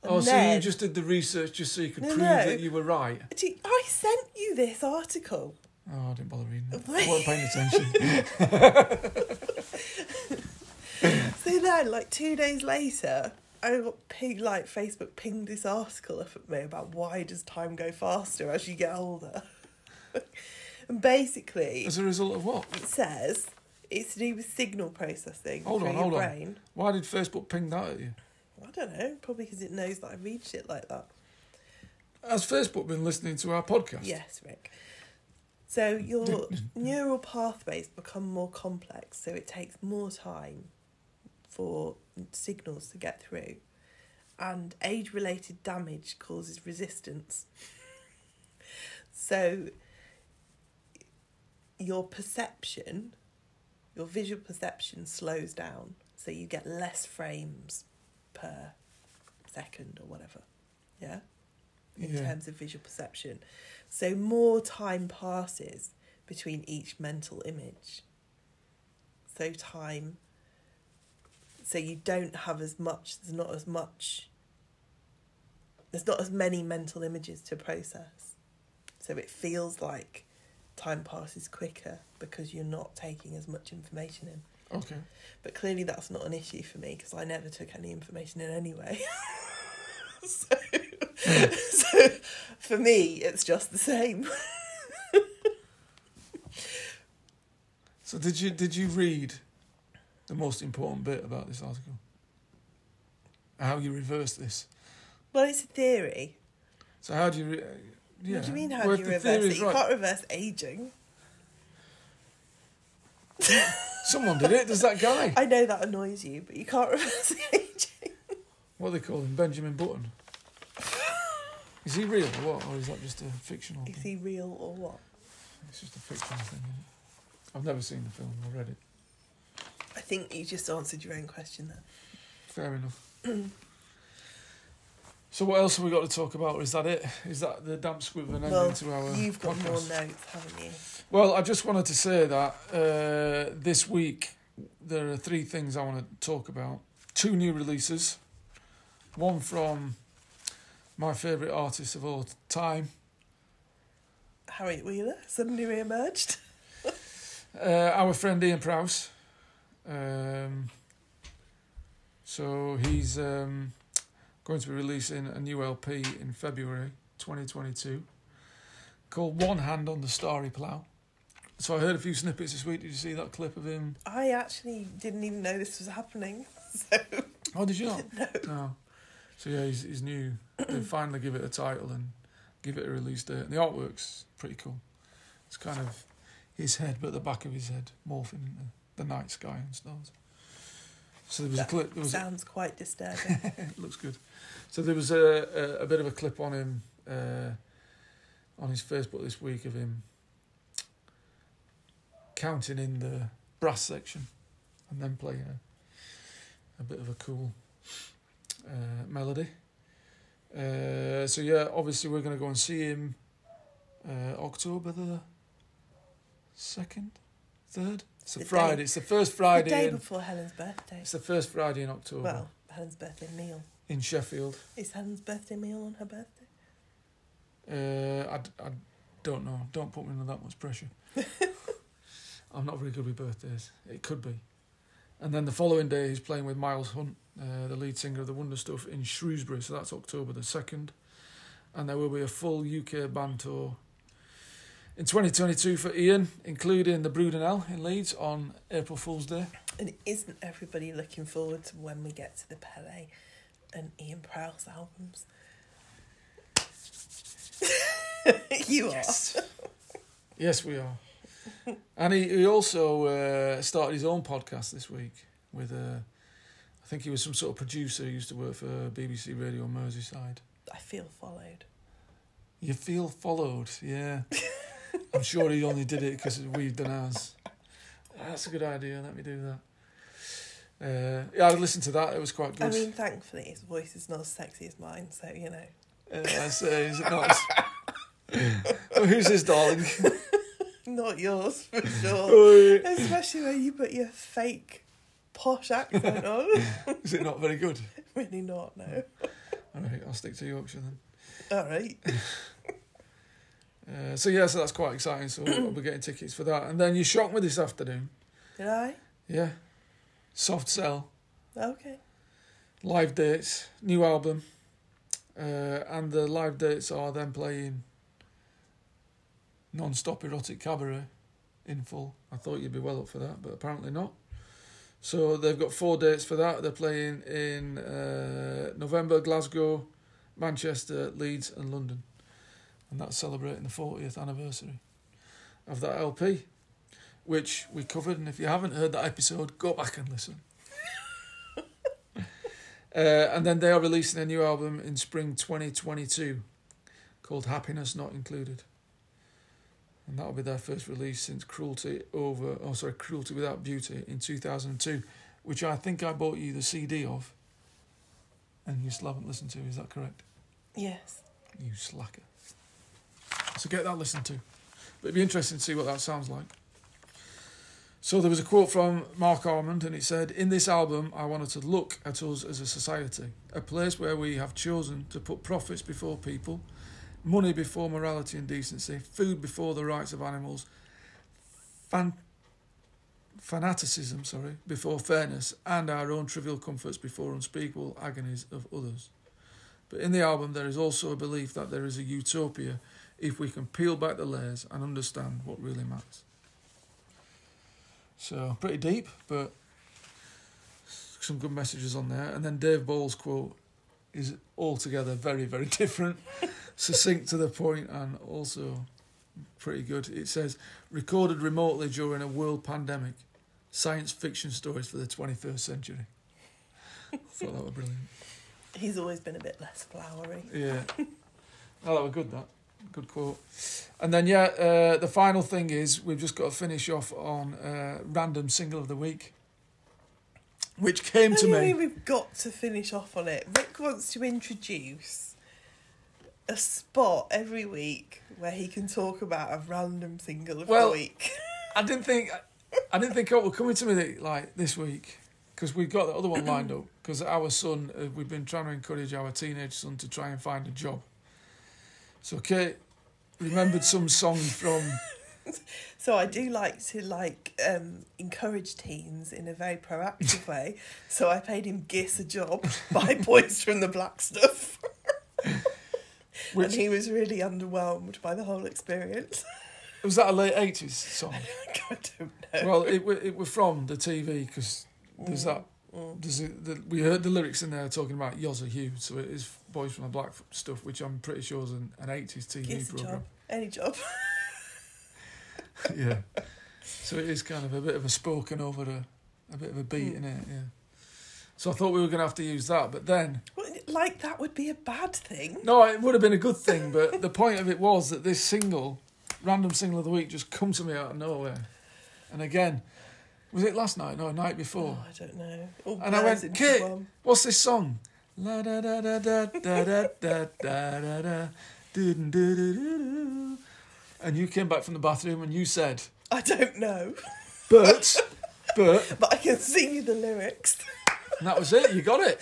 And oh, so then- you just did the research just so you could No, prove no. that you were right. Gee, I sent you this article. Oh, I didn't bother reading it. [laughs] I wasn't paying attention. [laughs] So then, like two days later, I got ping, like Facebook pinged this article up at me about why does time go faster as you get older. [laughs] and basically, As a result of what? it says it's to do with signal processing Hold on, your hold on. brain. Why did Facebook ping that at you? I don't know, probably because it knows that I read shit like that. Has Facebook been listening to our podcast? Yes, Rick. So your neural pathways become more complex, so it takes more time for signals to get through. And age related damage causes resistance. [laughs] so your perception, your visual perception slows down, so you get less frames per second or whatever. Yeah? In Yeah. terms of visual perception. So more time passes between each mental image. So time so you don't have as much there's not as much there's not as many mental images to process. So it feels like time passes quicker because you're not taking as much information in. Okay. But clearly that's not an issue for me because I never took any information in anyway. [laughs] so, hmm. so for me, it's just the same. [laughs] So did you did you read the most important bit about this article? How you reverse this? Well, it's a theory. So how do you? Re- yeah. What do you mean, how well, do you the reverse it? You right- can't reverse aging. [laughs] Someone did it. There's that guy. I know that annoys you, but you can't [laughs] reverse aging. What do they call him? Benjamin Button. [laughs] Is he real or what? Or is that just a fictional Is thing? he real or what? It's just a fictional thing, isn't it? I've never seen the film or read it. I think you just answered your own question there. Fair enough. [clears throat] so what else have we got to talk about? Is that it? Is that the damp squib and ending Well, to our You've got more notes, haven't you? Well, I just wanted to say that uh, this week there are three things I want to talk about. Two new releases. One from my favourite artist of all time, Harriet Wheeler suddenly re-emerged. [laughs] uh, our friend Ian Prowse. Um, so he's um, going to be releasing a new LP in February 2022 called One Hand on the Starry Plough. So I heard a few snippets this week. Did you see that clip of him? I actually didn't even know this was happening. [laughs] So Oh, did you not? [laughs] no. No. So yeah, he's, he's new. They [clears throat] finally give it a title and give it a release date. And the artwork's pretty cool. It's kind of his head, but the back of his head morphing into the night sky and stars. So there was a clip. Was a, Sounds quite disturbing. [laughs] it looks good. So there was a, a, a bit of a clip on him uh, on his Facebook this week of him counting in the brass section and then playing a, a bit of a cool uh, melody. Uh, so yeah, obviously we're going to go and see him uh, October the second, third. It's a The day- Friday. It's the first Friday. the day in, before Helen's birthday. it's the first Friday in October Well, Helen's birthday meal. in Sheffield. Is Helen's birthday meal on her birthday? Uh, I, I don't know. Don't put me under that much pressure. [laughs] I'm not very good with birthdays. It could be. And then the following day, he's playing with Miles Hunt, uh, the lead singer of the Wonder Stuff, in Shrewsbury. So that's October the 2nd. And there will be a full UK band tour in 2022 for Ian, including the Brudenell in Leeds on April Fool's Day. And isn't everybody looking forward to when we get to the Pele and Ian Prowse albums? [laughs] you Yes. yes, we are. And he, he also uh, started his own podcast this week with uh, I think he was some sort of producer who used to work for BBC Radio Merseyside. I feel followed. You feel followed, yeah. [laughs] I'm sure he only did it because we've done ours. That's a good idea. Let me do that. Uh, yeah, I listened to that. It was quite I good. mean, thankfully, his voice is not as sexy as mine, so you know. uh, I say, is it not? oh, [laughs] who's his darling? [laughs] Not yours, for sure. [laughs] Especially when you put your fake posh accent on. is it not very good? really not, no. All right, I'll stick to Yorkshire then. All right. Uh, so yeah, so that's quite exciting. So we'll be getting tickets for that, and then you shocked me this afternoon. Did I? Yeah, Soft Cell, Okay. live dates, new album, uh, and the live dates are them playing non-stop erotic cabaret in full. I thought you'd be well up for that, but apparently not. So they've got four dates for that. They're playing in uh, November, Glasgow, Manchester, Leeds, and London. And that's celebrating the 40th anniversary of that LP, which we covered. And if you haven't heard that episode, go back and listen. [laughs] uh, and then they are releasing a new album in spring 2022 called Happiness Not Included. And that'll be their first release since Cruelty Over, oh sorry, Cruelty Without Beauty in 2002, which I think I bought you the CD of, and you still haven't listened to. Is that correct? Yes. You slacker. So get that listened to. But it'd be interesting to see what that sounds like. So there was a quote from Marc Almond, and it said, In this album, I wanted to look at us as a society, a place where we have chosen to put profits before people, money before morality and decency, food before the rights of animals, fan- fanaticism, sorry, before fairness, and our own trivial comforts before unspeakable agonies of others. But in the album, there is also a belief that there is a utopia if we can peel back the layers and understand what really matters. So, pretty deep, but some good messages on there. And then Dave Ball's quote is altogether very, very [laughs] different, succinct to the point, and also pretty good. It says, recorded remotely during a world pandemic, science fiction stories for the 21st century. [laughs] I thought that was brilliant. He's always been a bit less flowery. Yeah. [laughs] Oh, that was good, that. Good quote. And then, yeah, uh, the final thing is we've just got to finish off on uh, random single of the week, which came What to me. we've got to finish off on it? Rick wants to introduce a spot every week where he can talk about a random single of Well, the week. I didn't think I didn't think it would coming to me like this week because we've got the other one lined up because our son uh, we've been trying to encourage our teenage son to try and find a job. So Kate remembered some song from [laughs] So I do like to like um, encourage teens in a very proactive [laughs] way. So I paid him Giss a job [laughs] by Boys from the Black Stuff, and he was really underwhelmed by the whole experience. was that a late eighties song. I don't know. Well, it it was from the TV because there's that. Mm. There's a, the, we heard the lyrics in there talking about Yosser Hughes, so it is Boys from the Black stuff, which I'm pretty sure is an, an 80s TV program. job, any job. [laughs] yeah. So it is kind of a bit of a spoken over a, a bit of a beat Mm. in it, yeah. So I thought we were going to have to use that, but then Well, Like that would be a bad thing. no, it would have been a good thing. But the point of it was that this single, random single of the week, just comes to me out of nowhere. And again, was it last night? No, night before. Oh, I don't know. All And I went, "Kit." What's this song? La da da da da da da da da da do do do do. And you came back from the bathroom and you said, I don't know, but, but, [laughs] but I can sing you the lyrics. and that was it. You got it.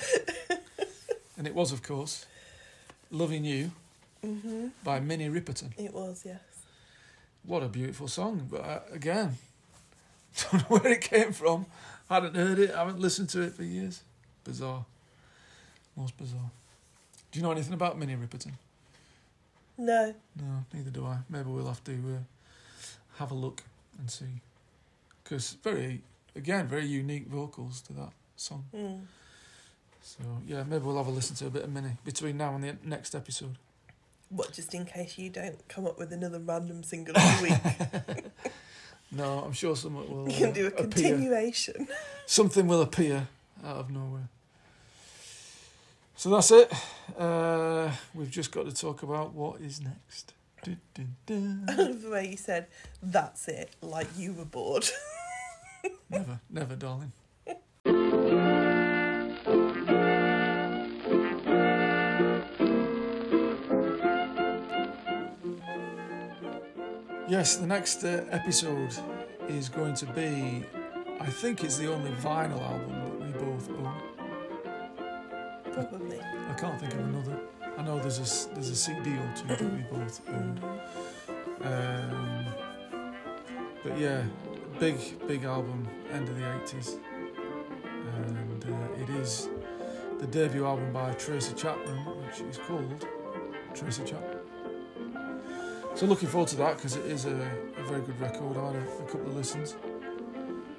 And it was, of course, "Loving You" hmm by Minnie Riperton. It was, yes. What a beautiful song! But uh, again, [laughs] don't know where it came from. I hadn't heard it. I haven't listened to it for years. Bizarre. Most bizarre. Do you know anything about Minnie Riperton? No. No, neither do I. Maybe we'll have to uh, have a look and see. Because very, again, very unique vocals to that song. Mm. So yeah, maybe we'll have a listen to a bit of Minnie between now and the next episode. What, just in case you don't come up with another random single of the week? [laughs] No, I'm sure something will you can uh, do a appear. continuation. Something will appear out of nowhere. So that's it. Uh, we've just got to talk about what is next. Du- du- du. the way you said, that's it, like you were bored. [laughs] never, never, darling. Yes, the next uh, episode is going to be, I think it's the only vinyl album that we both own. Probably. I can't think of another. I know there's a there's a CD or two that we both owned. Um, but yeah, big big album, end of the eighties, and uh, it is the debut album by Tracy Chapman, which is called Tracy Chapman. So looking forward to that because it is a, a very good record. I had a, a couple of listens.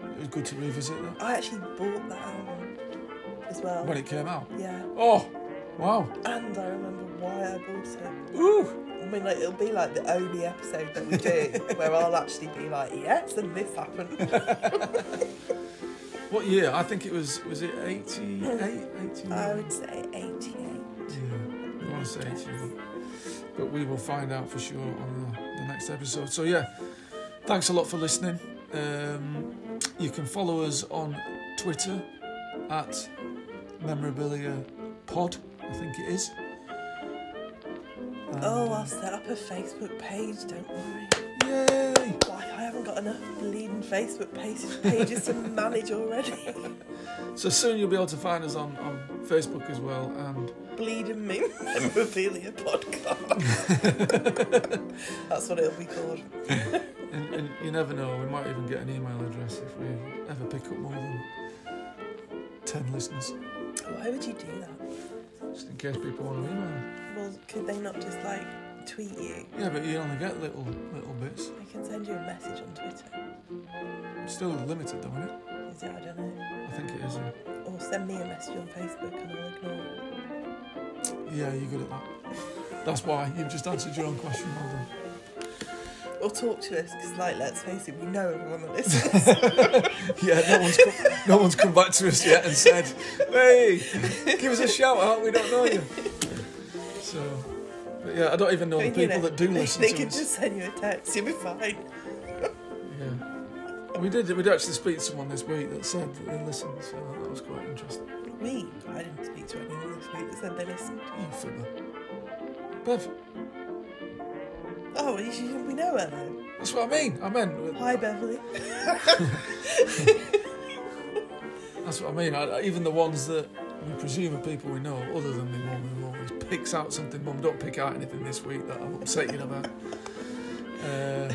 It was good to revisit that I actually bought that album as well. when it came out. Yeah. Oh, wow! And I remember why I bought it. Ooh, I mean, like, it'll be like the only episode that we do [laughs] where I'll actually be like, yes, and this happened. [laughs] What year? I think it was, was it 88? 89? I would say 88. Yeah, I want to say 88. But we will find out for sure on the, the next episode. So, yeah, thanks a lot for listening. Um, you can follow us on Twitter at Memorabilia Pod, I think it is. Oh, Um, I'll set up a Facebook page, don't worry. Yay! Like, I haven't got enough bleeding Facebook pages, pages to manage already. [laughs] So soon you'll be able to find us on, on Facebook as well. And bleeding me memorabilia [laughs] podcast. [laughs] That's what it'll be called. [laughs] And, and you never know, we might even get an email address if we ever pick up more than 10 listeners, Why would you do that? just in case people want to email. Well, could they not just like tweet you? Yeah, but you only get little little bits. I can send you a message on Twitter. It's still limited though, isn't it? Is it? I don't know. I think it is. Yeah, Or send me a message on Facebook and I'll ignore it. Yeah you're good at that. That's why you've just answered your own question. Well done. Or talk to us, because like, let's face it, we know everyone that listens. [laughs] Yeah, no one's come, no one's come back to us yet and said, "Hey, give us a shout out. We don't know you." So, but yeah, I don't even know the people know, that do they, listen they to can us. just send you a text, you'll be fine. Yeah. We did. We did actually speak to someone this week that said that they listened, so that was quite interesting. We, I didn't speak to anyone this week that said they listened. You fibber. Bev, Oh, you we know her though. that's what I mean. I meant. with- Hi, Beverly. [laughs] That's what I mean. I, even the ones that we presume are people we know, other than my mum, who always picks out something. Mum, don't pick out anything this week that I'm upset you about. [laughs] Uh,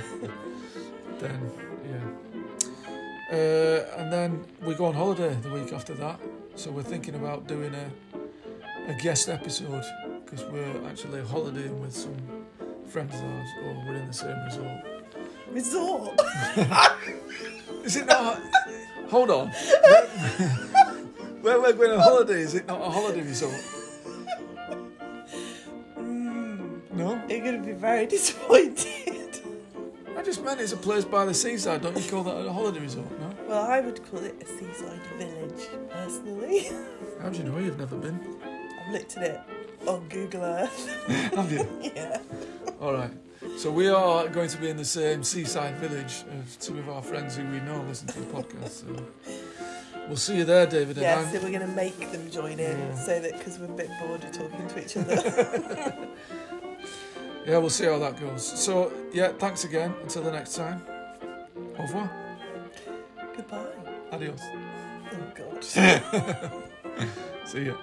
then, yeah. Uh, and then we go on holiday the week after that. So we're thinking about doing a, a guest episode because we're actually holidaying with some friends of ours, or we're in the same resort. Resort. [laughs] Is it not? Hold on. [laughs] Where we're going on holiday, is it not a holiday resort? Mm, No? you're going to be very [laughs] disappointed. I just meant it's a place by the seaside. Don't you call that a holiday resort? No? Well, I would call it a seaside village, personally. [laughs] How do you know you've never been? I've looked at it on Google Earth. [laughs] Have you? [laughs] yeah. All right. So we are going to be in the same seaside village of two of our friends who we know listen to the podcast. So we'll see you there, David. And Yeah, I'm- so we're going to make them join in Yeah. so that because we're a bit bored of talking to each other. Yeah, we'll see how that goes. So yeah, thanks again. Until the next time. Au revoir. Goodbye. Adios. Oh, God. [laughs] See ya.